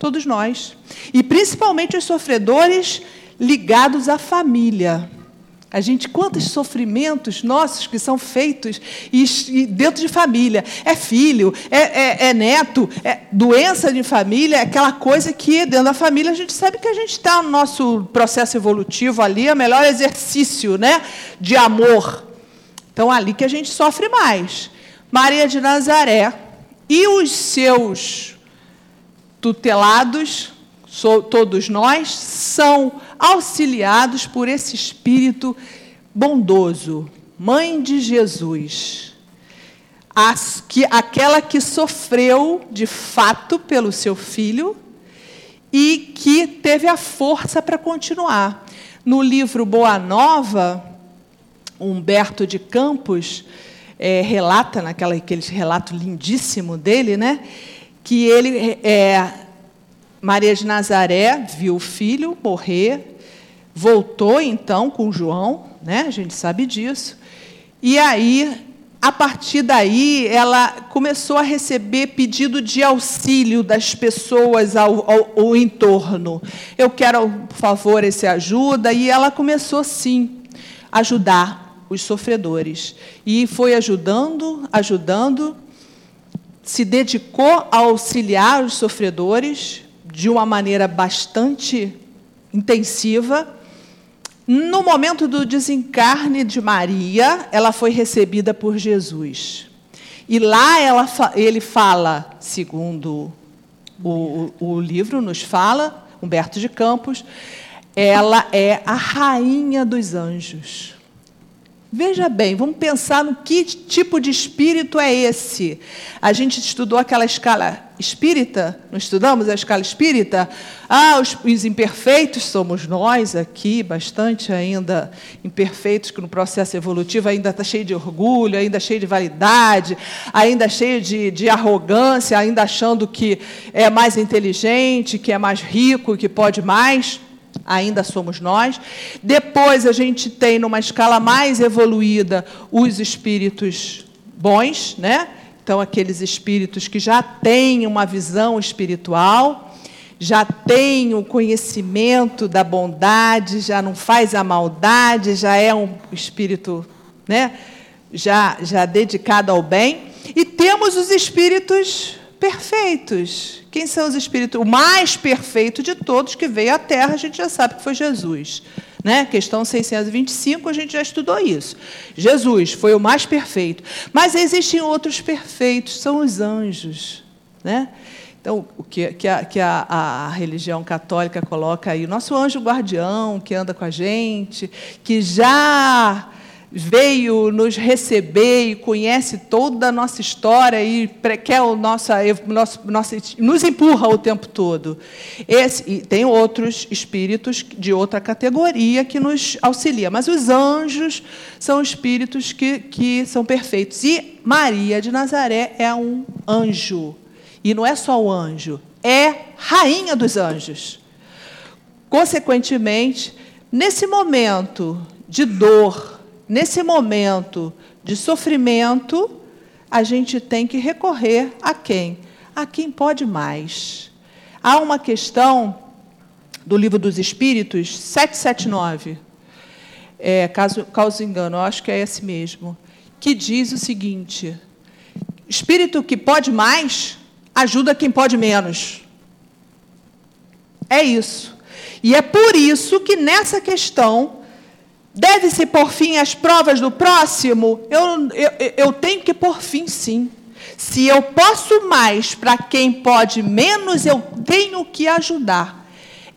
Speaker 2: Todos nós. E principalmente os sofredores ligados à família. A gente, quantos sofrimentos nossos que são feitos e, dentro de família. É filho, é, é, é, neto, é doença de família, é aquela coisa que dentro da família a gente sabe que a gente está no nosso processo evolutivo ali, é o melhor exercício né, de amor. Então, ali que a gente sofre mais. Maria de Nazaré e os seus tutelados, todos nós, são auxiliados por esse Espírito bondoso, Mãe de Jesus, as, que, aquela que sofreu de fato pelo seu filho e que teve a força para continuar. No livro Boa Nova, Humberto de Campos é, relata, naquela aquele relato lindíssimo dele, né, que ele é, Maria de Nazaré viu o filho morrer, voltou então com João, né? a gente sabe disso, e aí, a partir daí, ela começou a receber pedido de auxílio das pessoas ao, ao, ao entorno. Eu quero, por favor, esse ajuda, e ela começou, sim, a ajudar os sofredores. E foi ajudando, ajudando, se dedicou a auxiliar os sofredores, de uma maneira bastante intensiva. No momento do desencarne de Maria, ela foi recebida por Jesus. E lá ela, ele fala, segundo o, o livro nos fala, Humberto de Campos, ela é a rainha dos anjos. Veja bem, vamos pensar no que tipo de espírito é esse. A gente estudou aquela escala espírita, não estudamos a escala espírita? Ah, os, os, imperfeitos somos nós aqui, bastante ainda imperfeitos, que no processo evolutivo ainda está cheio de orgulho, ainda cheio de validade, ainda cheio de, de arrogância, ainda achando que é mais inteligente, que é mais rico, que pode mais ainda somos nós. Depois a gente tem, numa escala mais evoluída, os espíritos bons, né? Então, aqueles espíritos que já têm uma visão espiritual, já têm o conhecimento da bondade, já não faz a maldade, já é um espírito né? já, já dedicado ao bem. E temos os espíritos perfeitos. Quem são os espíritos? O mais perfeito de todos que veio à Terra, a gente já sabe que foi Jesus. Né? Questão 625, a gente já estudou isso. Jesus foi o mais perfeito. Mas existem outros perfeitos, são os anjos. Né? Então, o que, que, a, que a, a, religião católica coloca aí, o nosso anjo guardião que anda com a gente, que já veio nos receber e conhece toda a nossa história e quer o nosso, nosso, nosso, nos empurra o tempo todo. Esse, e tem outros espíritos de outra categoria que nos auxilia, mas os anjos são espíritos que, que são perfeitos. E Maria de Nazaré é um anjo. E não é só o anjo, é rainha dos anjos. Consequentemente, nesse momento de dor, nesse momento de sofrimento, a gente tem que recorrer a quem? A quem pode mais. Há uma questão do Livro dos Espíritos, 779, é, caso, caso engano, acho que é esse mesmo, que diz o seguinte: espírito que pode mais ajuda quem pode menos. É isso. E é por isso que nessa questão deve-se por fim às provas do próximo. Eu, eu, eu tenho que por fim, sim. Se eu posso mais para quem pode menos, eu tenho que ajudar.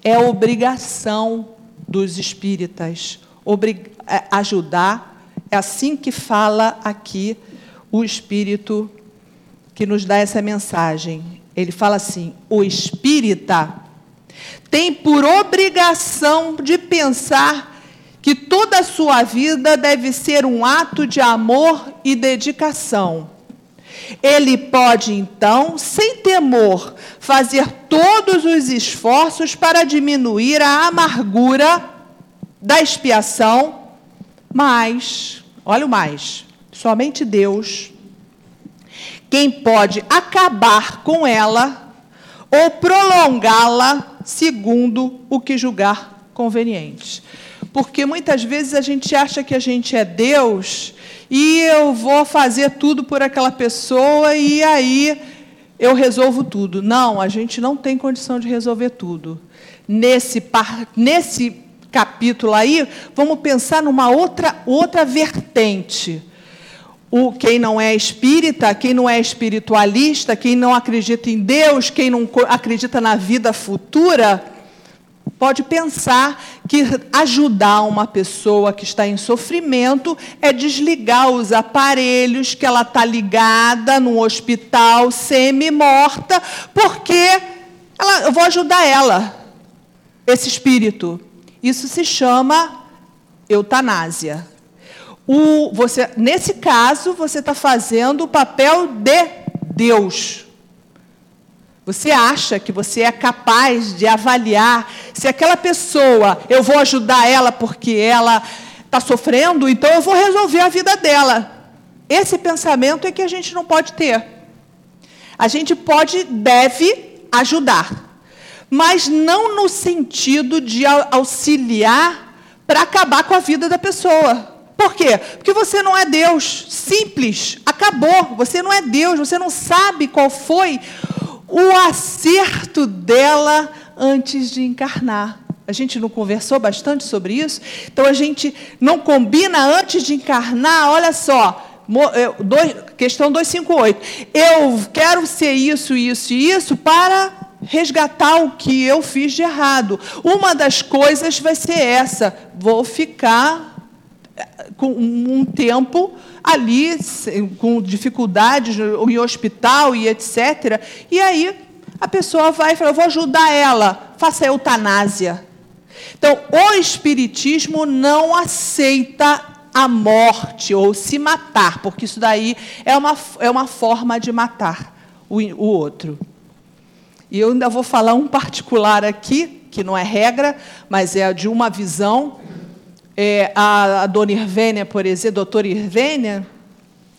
Speaker 2: É obrigação dos espíritas obrig... É, ajudar. É assim que fala aqui o espírito que nos dá essa mensagem. Ele fala assim: o espírita tem por obrigação de pensar que toda a sua vida deve ser um ato de amor e dedicação. Ele pode, então, sem temor, fazer todos os esforços para diminuir a amargura da expiação, mas, olha o mais, somente Deus, quem pode acabar com ela ou prolongá-la segundo o que julgar conveniente. Porque muitas vezes a gente acha que a gente é Deus e eu vou fazer tudo por aquela pessoa e aí eu resolvo tudo. Não, a gente não tem condição de resolver tudo. Nesse, nesse capítulo aí, vamos pensar numa outra, outra vertente. O, quem não é espírita, quem não é espiritualista, quem não acredita em Deus, quem não acredita na vida futura, pode pensar que ajudar uma pessoa que está em sofrimento é desligar os aparelhos que ela está ligada no hospital semi-morta, porque ela, eu vou ajudar ela, esse espírito. Isso se chama eutanásia. O, você, nesse caso, você está fazendo o papel de Deus. Você acha que você é capaz de avaliar se aquela pessoa, eu vou ajudar ela porque ela está sofrendo, então eu vou resolver a vida dela. Esse pensamento é que a gente não pode ter. A gente pode, deve ajudar, mas não no sentido de auxiliar para acabar com a vida da pessoa. Por quê? Porque você não é Deus. Simples. Acabou. Você não é Deus. Você não sabe qual foi o acerto dela antes de encarnar. A gente não conversou bastante sobre isso? Então a gente não combina antes de encarnar, olha só, questão 258. Eu quero ser isso, isso e isso para resgatar o que eu fiz de errado. Uma das coisas vai ser essa: vou ficar com um tempo ali com dificuldades em hospital e etc. E aí a pessoa vai e fala: vou ajudar ela, faça eutanásia. Então, o Espiritismo não aceita a morte ou se matar, porque isso daí é uma, é uma forma de matar o, o outro. E eu ainda vou falar um particular aqui, que não é regra, mas é de uma visão é, a, a dona Irvênia, por exemplo, a doutora Irvênia,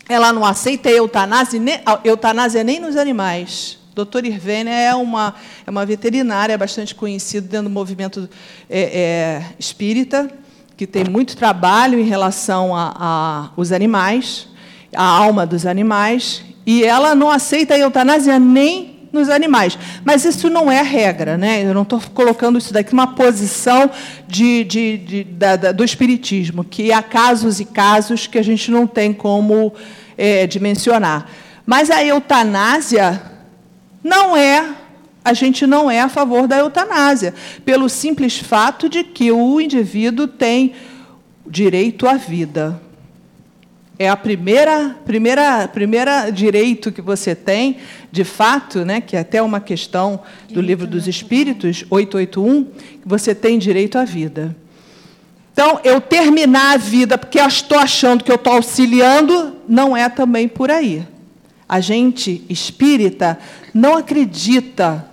Speaker 2: ela não aceita eutanásia, nem, eutanásia nem nos animais. Doutora Irvênia é uma, é uma veterinária bastante conhecida dentro do movimento é, é, espírita, que tem muito trabalho em relação aos animais, a alma dos animais, e ela não aceita a eutanásia nem nos animais. Mas isso não é regra, né? Eu não estou colocando isso daqui numa posição de, de, de da, da, do espiritismo, que há casos e casos que a gente não tem como é, dimensionar. Mas a eutanásia não é a gente não é a favor da eutanásia, pelo simples fato de que o indivíduo tem direito à vida. É a primeira, primeira, primeira direito que você tem, de fato, né, que é até uma questão do livro dos Espíritos, 881, que você tem direito à vida. Então, eu terminar a vida porque eu estou achando que eu estou auxiliando, não é também por aí. A gente espírita não acredita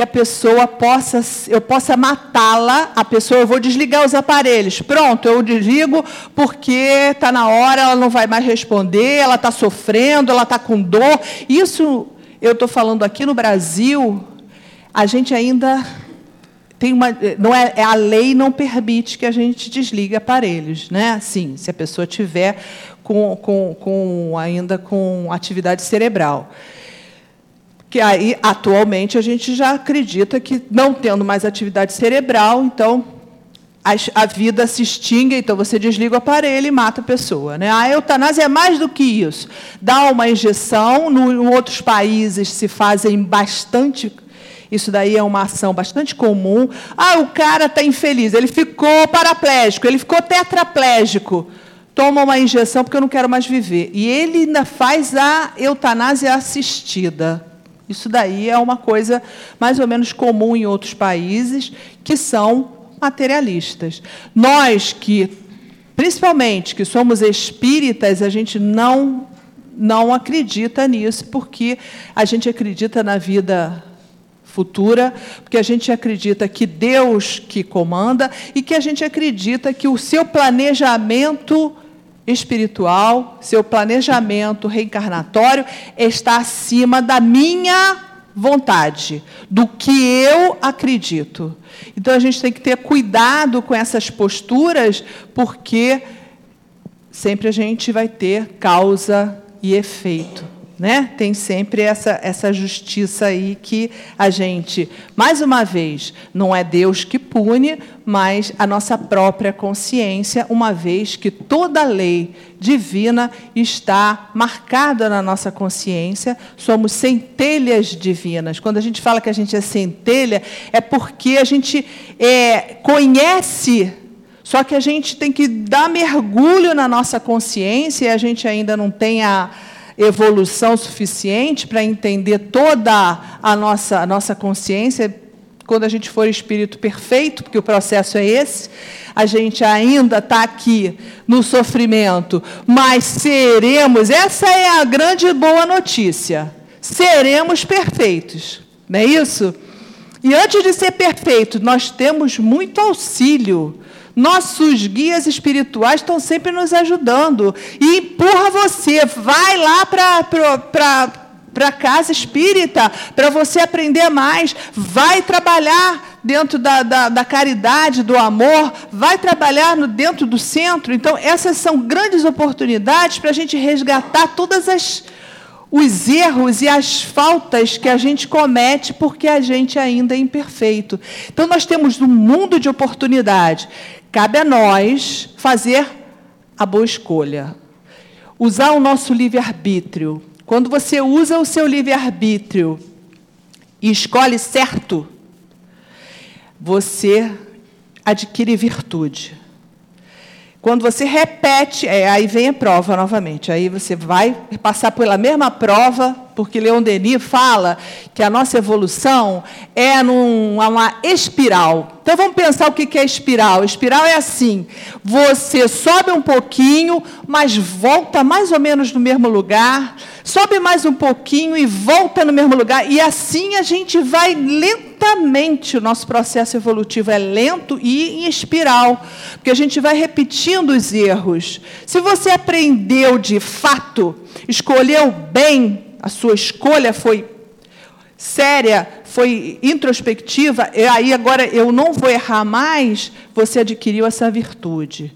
Speaker 2: que a pessoa possa, eu possa matá-la, a pessoa, eu vou desligar os aparelhos. Pronto, eu desligo porque está na hora, ela não vai mais responder, ela está sofrendo, ela está com dor. Isso eu estou falando aqui no Brasil, a gente ainda tem uma, não é, é, a lei não permite que a gente desligue aparelhos, né? Sim, se a pessoa tiver com, com, com ainda com atividade cerebral. Que aí atualmente a gente já acredita que não tendo mais atividade cerebral, então a, vida se extingue, então você desliga o aparelho e mata a pessoa. Né? A eutanásia é mais do que isso. Dá uma injeção, no, em outros países se fazem bastante isso daí é uma ação bastante comum. Ah, o cara está infeliz, ele ficou paraplégico, ele ficou tetraplégico. Toma uma injeção porque eu não quero mais viver. E ele ainda faz a eutanásia assistida. Isso daí é uma coisa mais ou menos comum em outros países que são materialistas. Nós que, principalmente, que somos espíritas, a gente não não acredita nisso, porque a gente acredita na vida futura, porque a gente acredita que Deus que comanda e que a gente acredita que o seu planejamento espiritual, seu planejamento reencarnatório está acima da minha vontade, do que eu acredito. Então a gente tem que ter cuidado com essas posturas, porque sempre a gente vai ter causa e efeito né? Tem sempre essa, essa justiça aí que a gente, mais uma vez, não é Deus que pune, mas a nossa própria consciência, uma vez que toda lei divina está marcada na nossa consciência, somos centelhas divinas. Quando a gente fala que a gente é centelha, é porque a gente é, conhece só que a gente tem que dar mergulho na nossa consciência e a gente ainda não tem a, evolução suficiente para entender toda a nossa, a nossa consciência. Quando a gente for espírito perfeito, porque o processo é esse, a gente ainda está aqui no sofrimento, mas seremos, essa é a grande boa notícia, seremos perfeitos, não é isso? E antes de ser perfeito, nós temos muito auxílio nossos guias espirituais estão sempre nos ajudando. E empurra você, vai lá para para casa espírita, para você aprender mais. Vai trabalhar dentro da, da, da, caridade, do amor, vai trabalhar no, dentro do centro. Então, essas são grandes oportunidades para a gente resgatar todas as os erros e as faltas que a gente comete porque a gente ainda é imperfeito. Então, nós temos um mundo de oportunidade. Cabe a nós fazer a boa escolha. Usar o nosso livre-arbítrio. Quando você usa o seu livre-arbítrio e escolhe certo, você adquire virtude. Quando você repete, é, aí vem a prova novamente. Aí você vai passar pela mesma prova, porque Leon Denis fala que a nossa evolução é numa espiral. Então vamos pensar o que é espiral. Espiral é assim: você sobe um pouquinho, mas volta mais ou menos no mesmo lugar, sobe mais um pouquinho e volta no mesmo lugar. E assim a gente vai lentamente. O nosso processo evolutivo é lento e em espiral, porque a gente vai repetindo os erros. Se você aprendeu de fato, escolheu bem, a sua escolha foi séria, foi introspectiva, e aí agora eu não vou errar mais, você adquiriu essa virtude.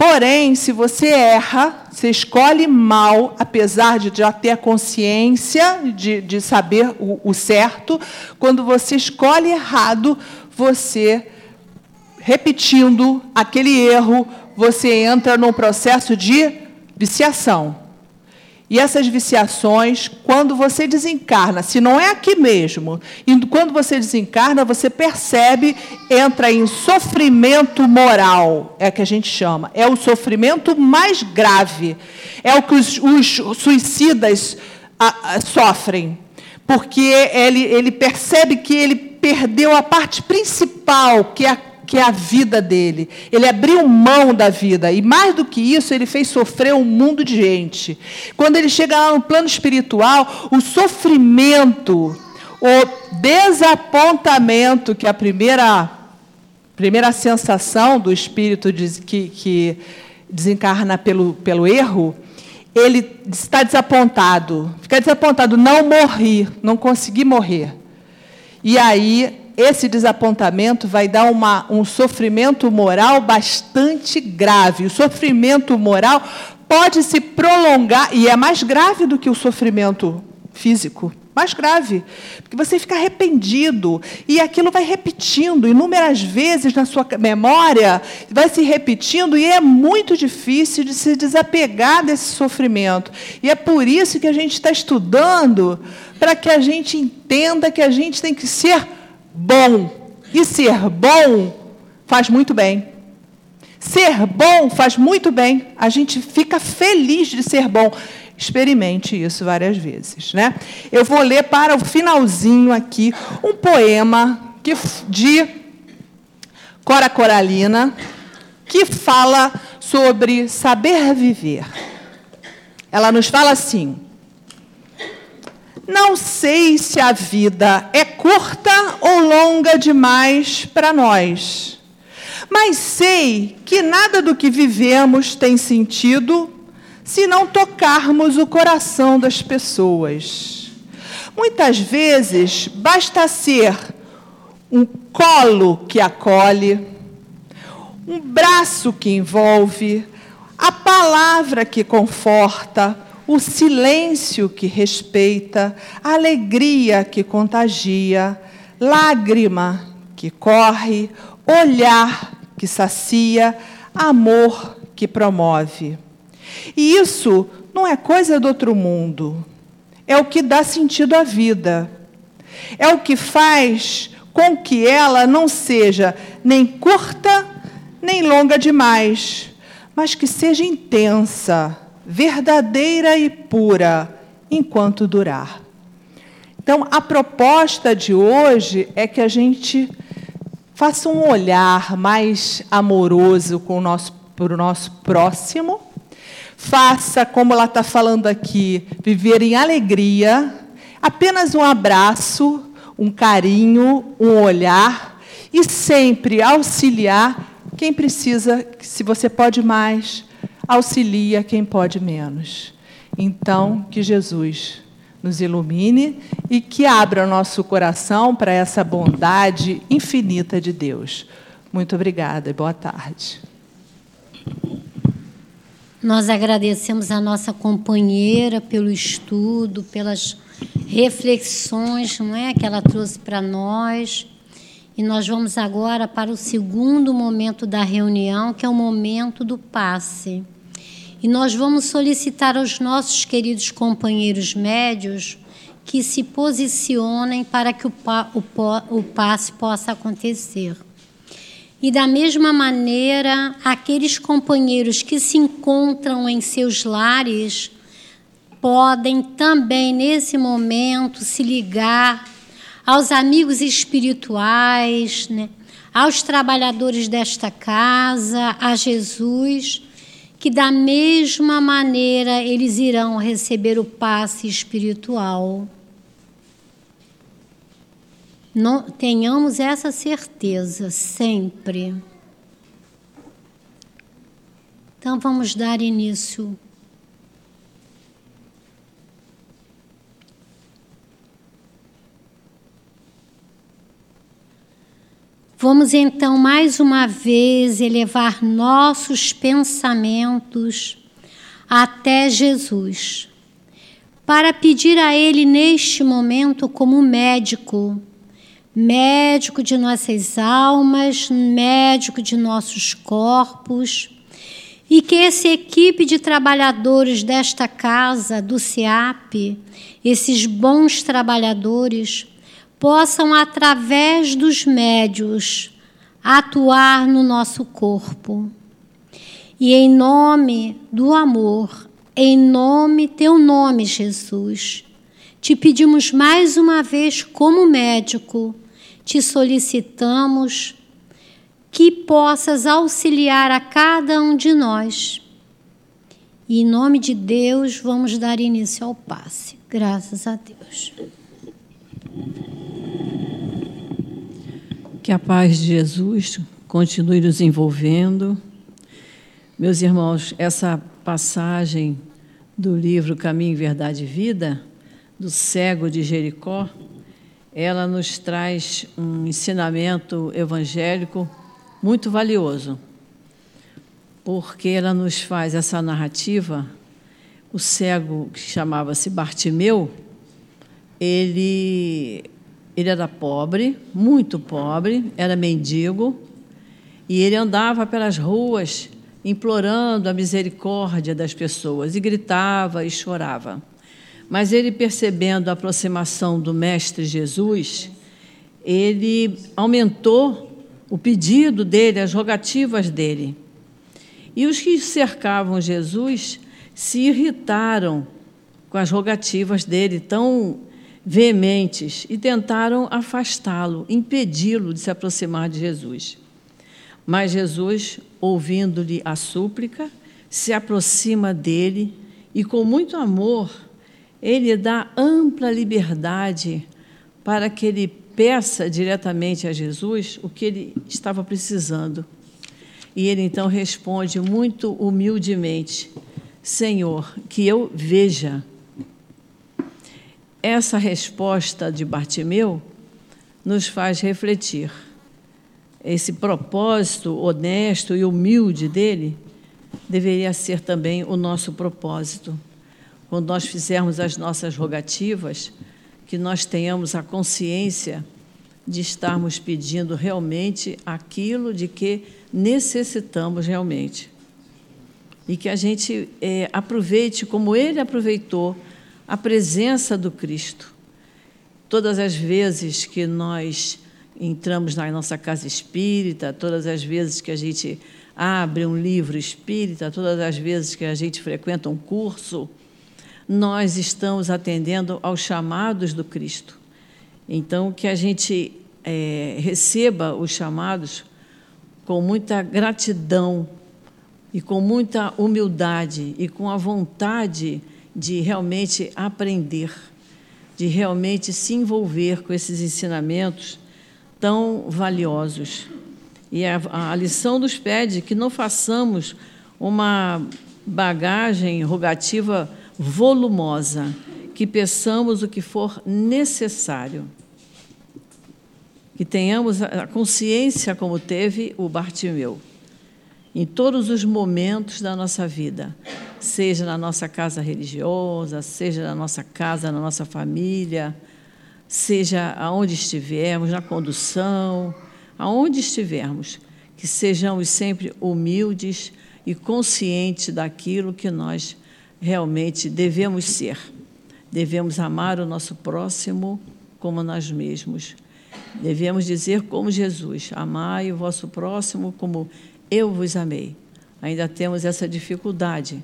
Speaker 2: Porém, se você erra, você escolhe mal, apesar de já ter a consciência de, de saber o, o certo, quando você escolhe errado, você, repetindo aquele erro, você entra num processo de viciação. E essas viciações, quando você desencarna, se não é aqui mesmo, e quando você desencarna, você percebe, entra em sofrimento moral, é que a gente chama. É o sofrimento mais grave. É o que os, os suicidas a, a, sofrem. Porque ele, ele percebe que ele perdeu a parte principal, que é a que é a vida dele. Ele abriu mão da vida. E mais do que isso, ele fez sofrer um mundo de gente. Quando ele chega lá no plano espiritual, o sofrimento, o desapontamento, que é a primeira, primeira sensação do espírito que, que desencarna pelo, pelo erro, ele está desapontado. Fica desapontado, não morri, não consegui morrer. E aí esse desapontamento vai dar uma, um sofrimento moral bastante grave. O sofrimento moral pode se prolongar, e é mais grave do que o sofrimento físico mais grave, porque você fica arrependido e aquilo vai repetindo inúmeras vezes na sua memória, vai se repetindo e é muito difícil de se desapegar desse sofrimento. E é por isso que a gente está estudando para que a gente entenda que a gente tem que ser bom. E ser bom faz muito bem. Ser bom faz muito bem. A gente fica feliz de ser bom. Experimente isso várias vezes. Né? Eu vou ler para o finalzinho aqui um poema que, de Cora Coralina, que fala sobre saber viver. Ela nos fala assim: Não sei se a vida é curta ou longa demais para nós, mas sei que nada do que vivemos tem sentido se não tocarmos o coração das pessoas. Muitas vezes basta ser um colo que acolhe, um braço que envolve, a palavra que conforta, o silêncio que respeita, a alegria que contagia, lágrima que corre, olhar que sacia, amor que promove. E isso não é coisa do outro mundo. É o que dá sentido à vida. É o que faz com que ela não seja nem curta, nem longa demais, mas que seja intensa, verdadeira e pura, enquanto durar. Então, a proposta de hoje é que a gente faça um olhar mais amoroso com o nosso, para o nosso próximo Faça, como ela está falando aqui, viver em alegria, apenas um abraço, um carinho, um olhar e sempre auxiliar quem precisa, se você pode mais, auxilia quem pode menos. Então, que Jesus nos ilumine e que abra nosso coração para essa bondade infinita de Deus. Muito obrigada e boa tarde.
Speaker 1: Nós agradecemos a nossa companheira pelo estudo, pelas reflexões não é, que ela trouxe para nós. E nós vamos agora para o segundo momento da reunião, que é o momento do passe. E nós vamos solicitar aos nossos queridos companheiros médios que se posicionem para que o, o, o passe possa acontecer. E da mesma maneira, aqueles companheiros que se encontram em seus lares podem também, nesse momento, se ligar aos amigos espirituais, né? aos trabalhadores desta casa, a Jesus, que da mesma maneira eles irão receber o passe espiritual. Não, tenhamos essa certeza sempre. Então vamos dar início. Vamos então mais uma vez elevar nossos pensamentos até Jesus, para pedir a Ele neste momento, como médico, médico de nossas almas, médico de nossos corpos, e que essa equipe de trabalhadores desta casa, do SEAP, esses bons trabalhadores, possam, através dos médios, atuar no nosso corpo. E em nome do amor, em nome teu nome, Jesus, te pedimos mais uma vez, como médico, te solicitamos que possas auxiliar a cada um de nós. E em nome de Deus, vamos dar início ao passe. Graças a Deus.
Speaker 3: Que a paz de Jesus continue nos envolvendo. Meus irmãos, essa passagem do livro Caminho, Verdade e Vida, do cego de Jericó, ela nos traz um ensinamento evangélico muito valioso, porque ela nos faz essa narrativa. O cego, que chamava-se Bartimeu, ele, ele era pobre, muito pobre, era mendigo, e ele andava pelas ruas implorando a misericórdia das pessoas, e gritava e chorava. Mas ele, percebendo a aproximação do Mestre Jesus, ele aumentou o pedido dele, as rogativas dele. E os que cercavam Jesus se irritaram com as rogativas dele tão veementes e tentaram afastá-lo, impedi-lo de se aproximar de Jesus. Mas Jesus, ouvindo-lhe a súplica, se aproxima dele e, com muito amor, ele dá ampla liberdade para que ele peça diretamente a Jesus o que ele estava precisando. E ele então responde muito humildemente: Senhor, que eu veja. Essa resposta de Bartimeu nos faz refletir. Esse propósito honesto e humilde dele deveria ser também o nosso propósito quando nós fizermos as nossas rogativas, que nós tenhamos a consciência de estarmos pedindo realmente aquilo de que necessitamos realmente. E que a gente é, aproveite, como ele aproveitou, a presença do Cristo. Todas as vezes que nós entramos na nossa casa espírita, todas as vezes que a gente abre um livro espírita, todas as vezes que a gente frequenta um curso, nós estamos atendendo aos chamados do Cristo. Então, que a gente é, receba os chamados com muita gratidão e com muita humildade e com a vontade de realmente aprender, de realmente se envolver com esses ensinamentos tão valiosos. E a, a lição nos pede que não façamos uma bagagem rogativa volumosa, que peçamos o que for necessário. Que tenhamos a consciência como teve o Bartimeu, em todos os momentos da nossa vida, seja na nossa casa religiosa, seja na nossa casa, na nossa família, seja aonde estivermos, na condução, aonde estivermos, que sejamos sempre humildes e conscientes daquilo que nós realmente devemos ser. Devemos amar o nosso próximo como nós mesmos. Devemos dizer como Jesus: Amai o vosso próximo como eu vos amei. Ainda temos essa dificuldade,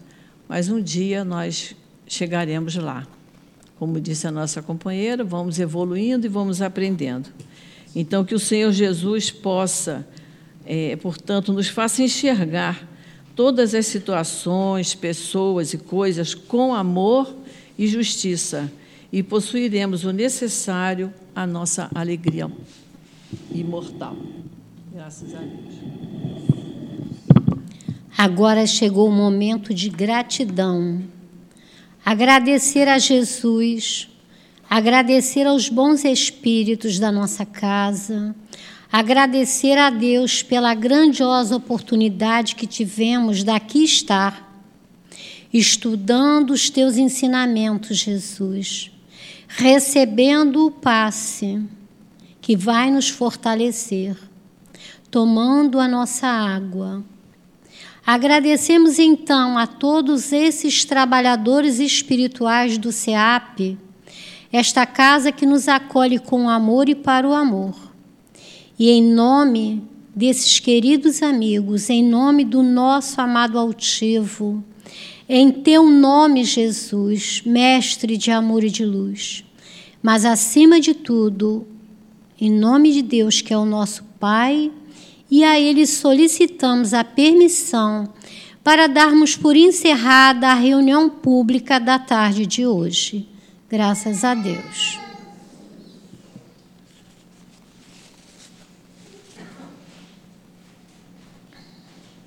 Speaker 3: mas um dia nós chegaremos lá. Como disse a nossa companheira, vamos evoluindo e vamos aprendendo. Então, que o Senhor Jesus possa, é, portanto, nos faça enxergar todas as situações, pessoas e coisas com amor e justiça, e possuiremos o necessário à nossa alegria imortal. Graças a Deus.
Speaker 1: Agora chegou o momento de gratidão. Agradecer a Jesus, agradecer aos bons espíritos da nossa casa, agradecer a Deus pela grandiosa oportunidade que tivemos daqui estar, estudando os teus ensinamentos, Jesus, recebendo o passe que vai nos fortalecer, tomando a nossa água. Agradecemos então a todos esses trabalhadores espirituais do SEAP, esta casa que nos acolhe com amor e para o amor. E em nome desses queridos amigos, em nome do nosso amado altivo, em teu nome, Jesus, mestre de amor e de luz, mas acima de tudo, em nome de Deus, que é o nosso Pai, e a Ele solicitamos a permissão para darmos por encerrada a reunião pública da tarde de hoje. Graças a Deus.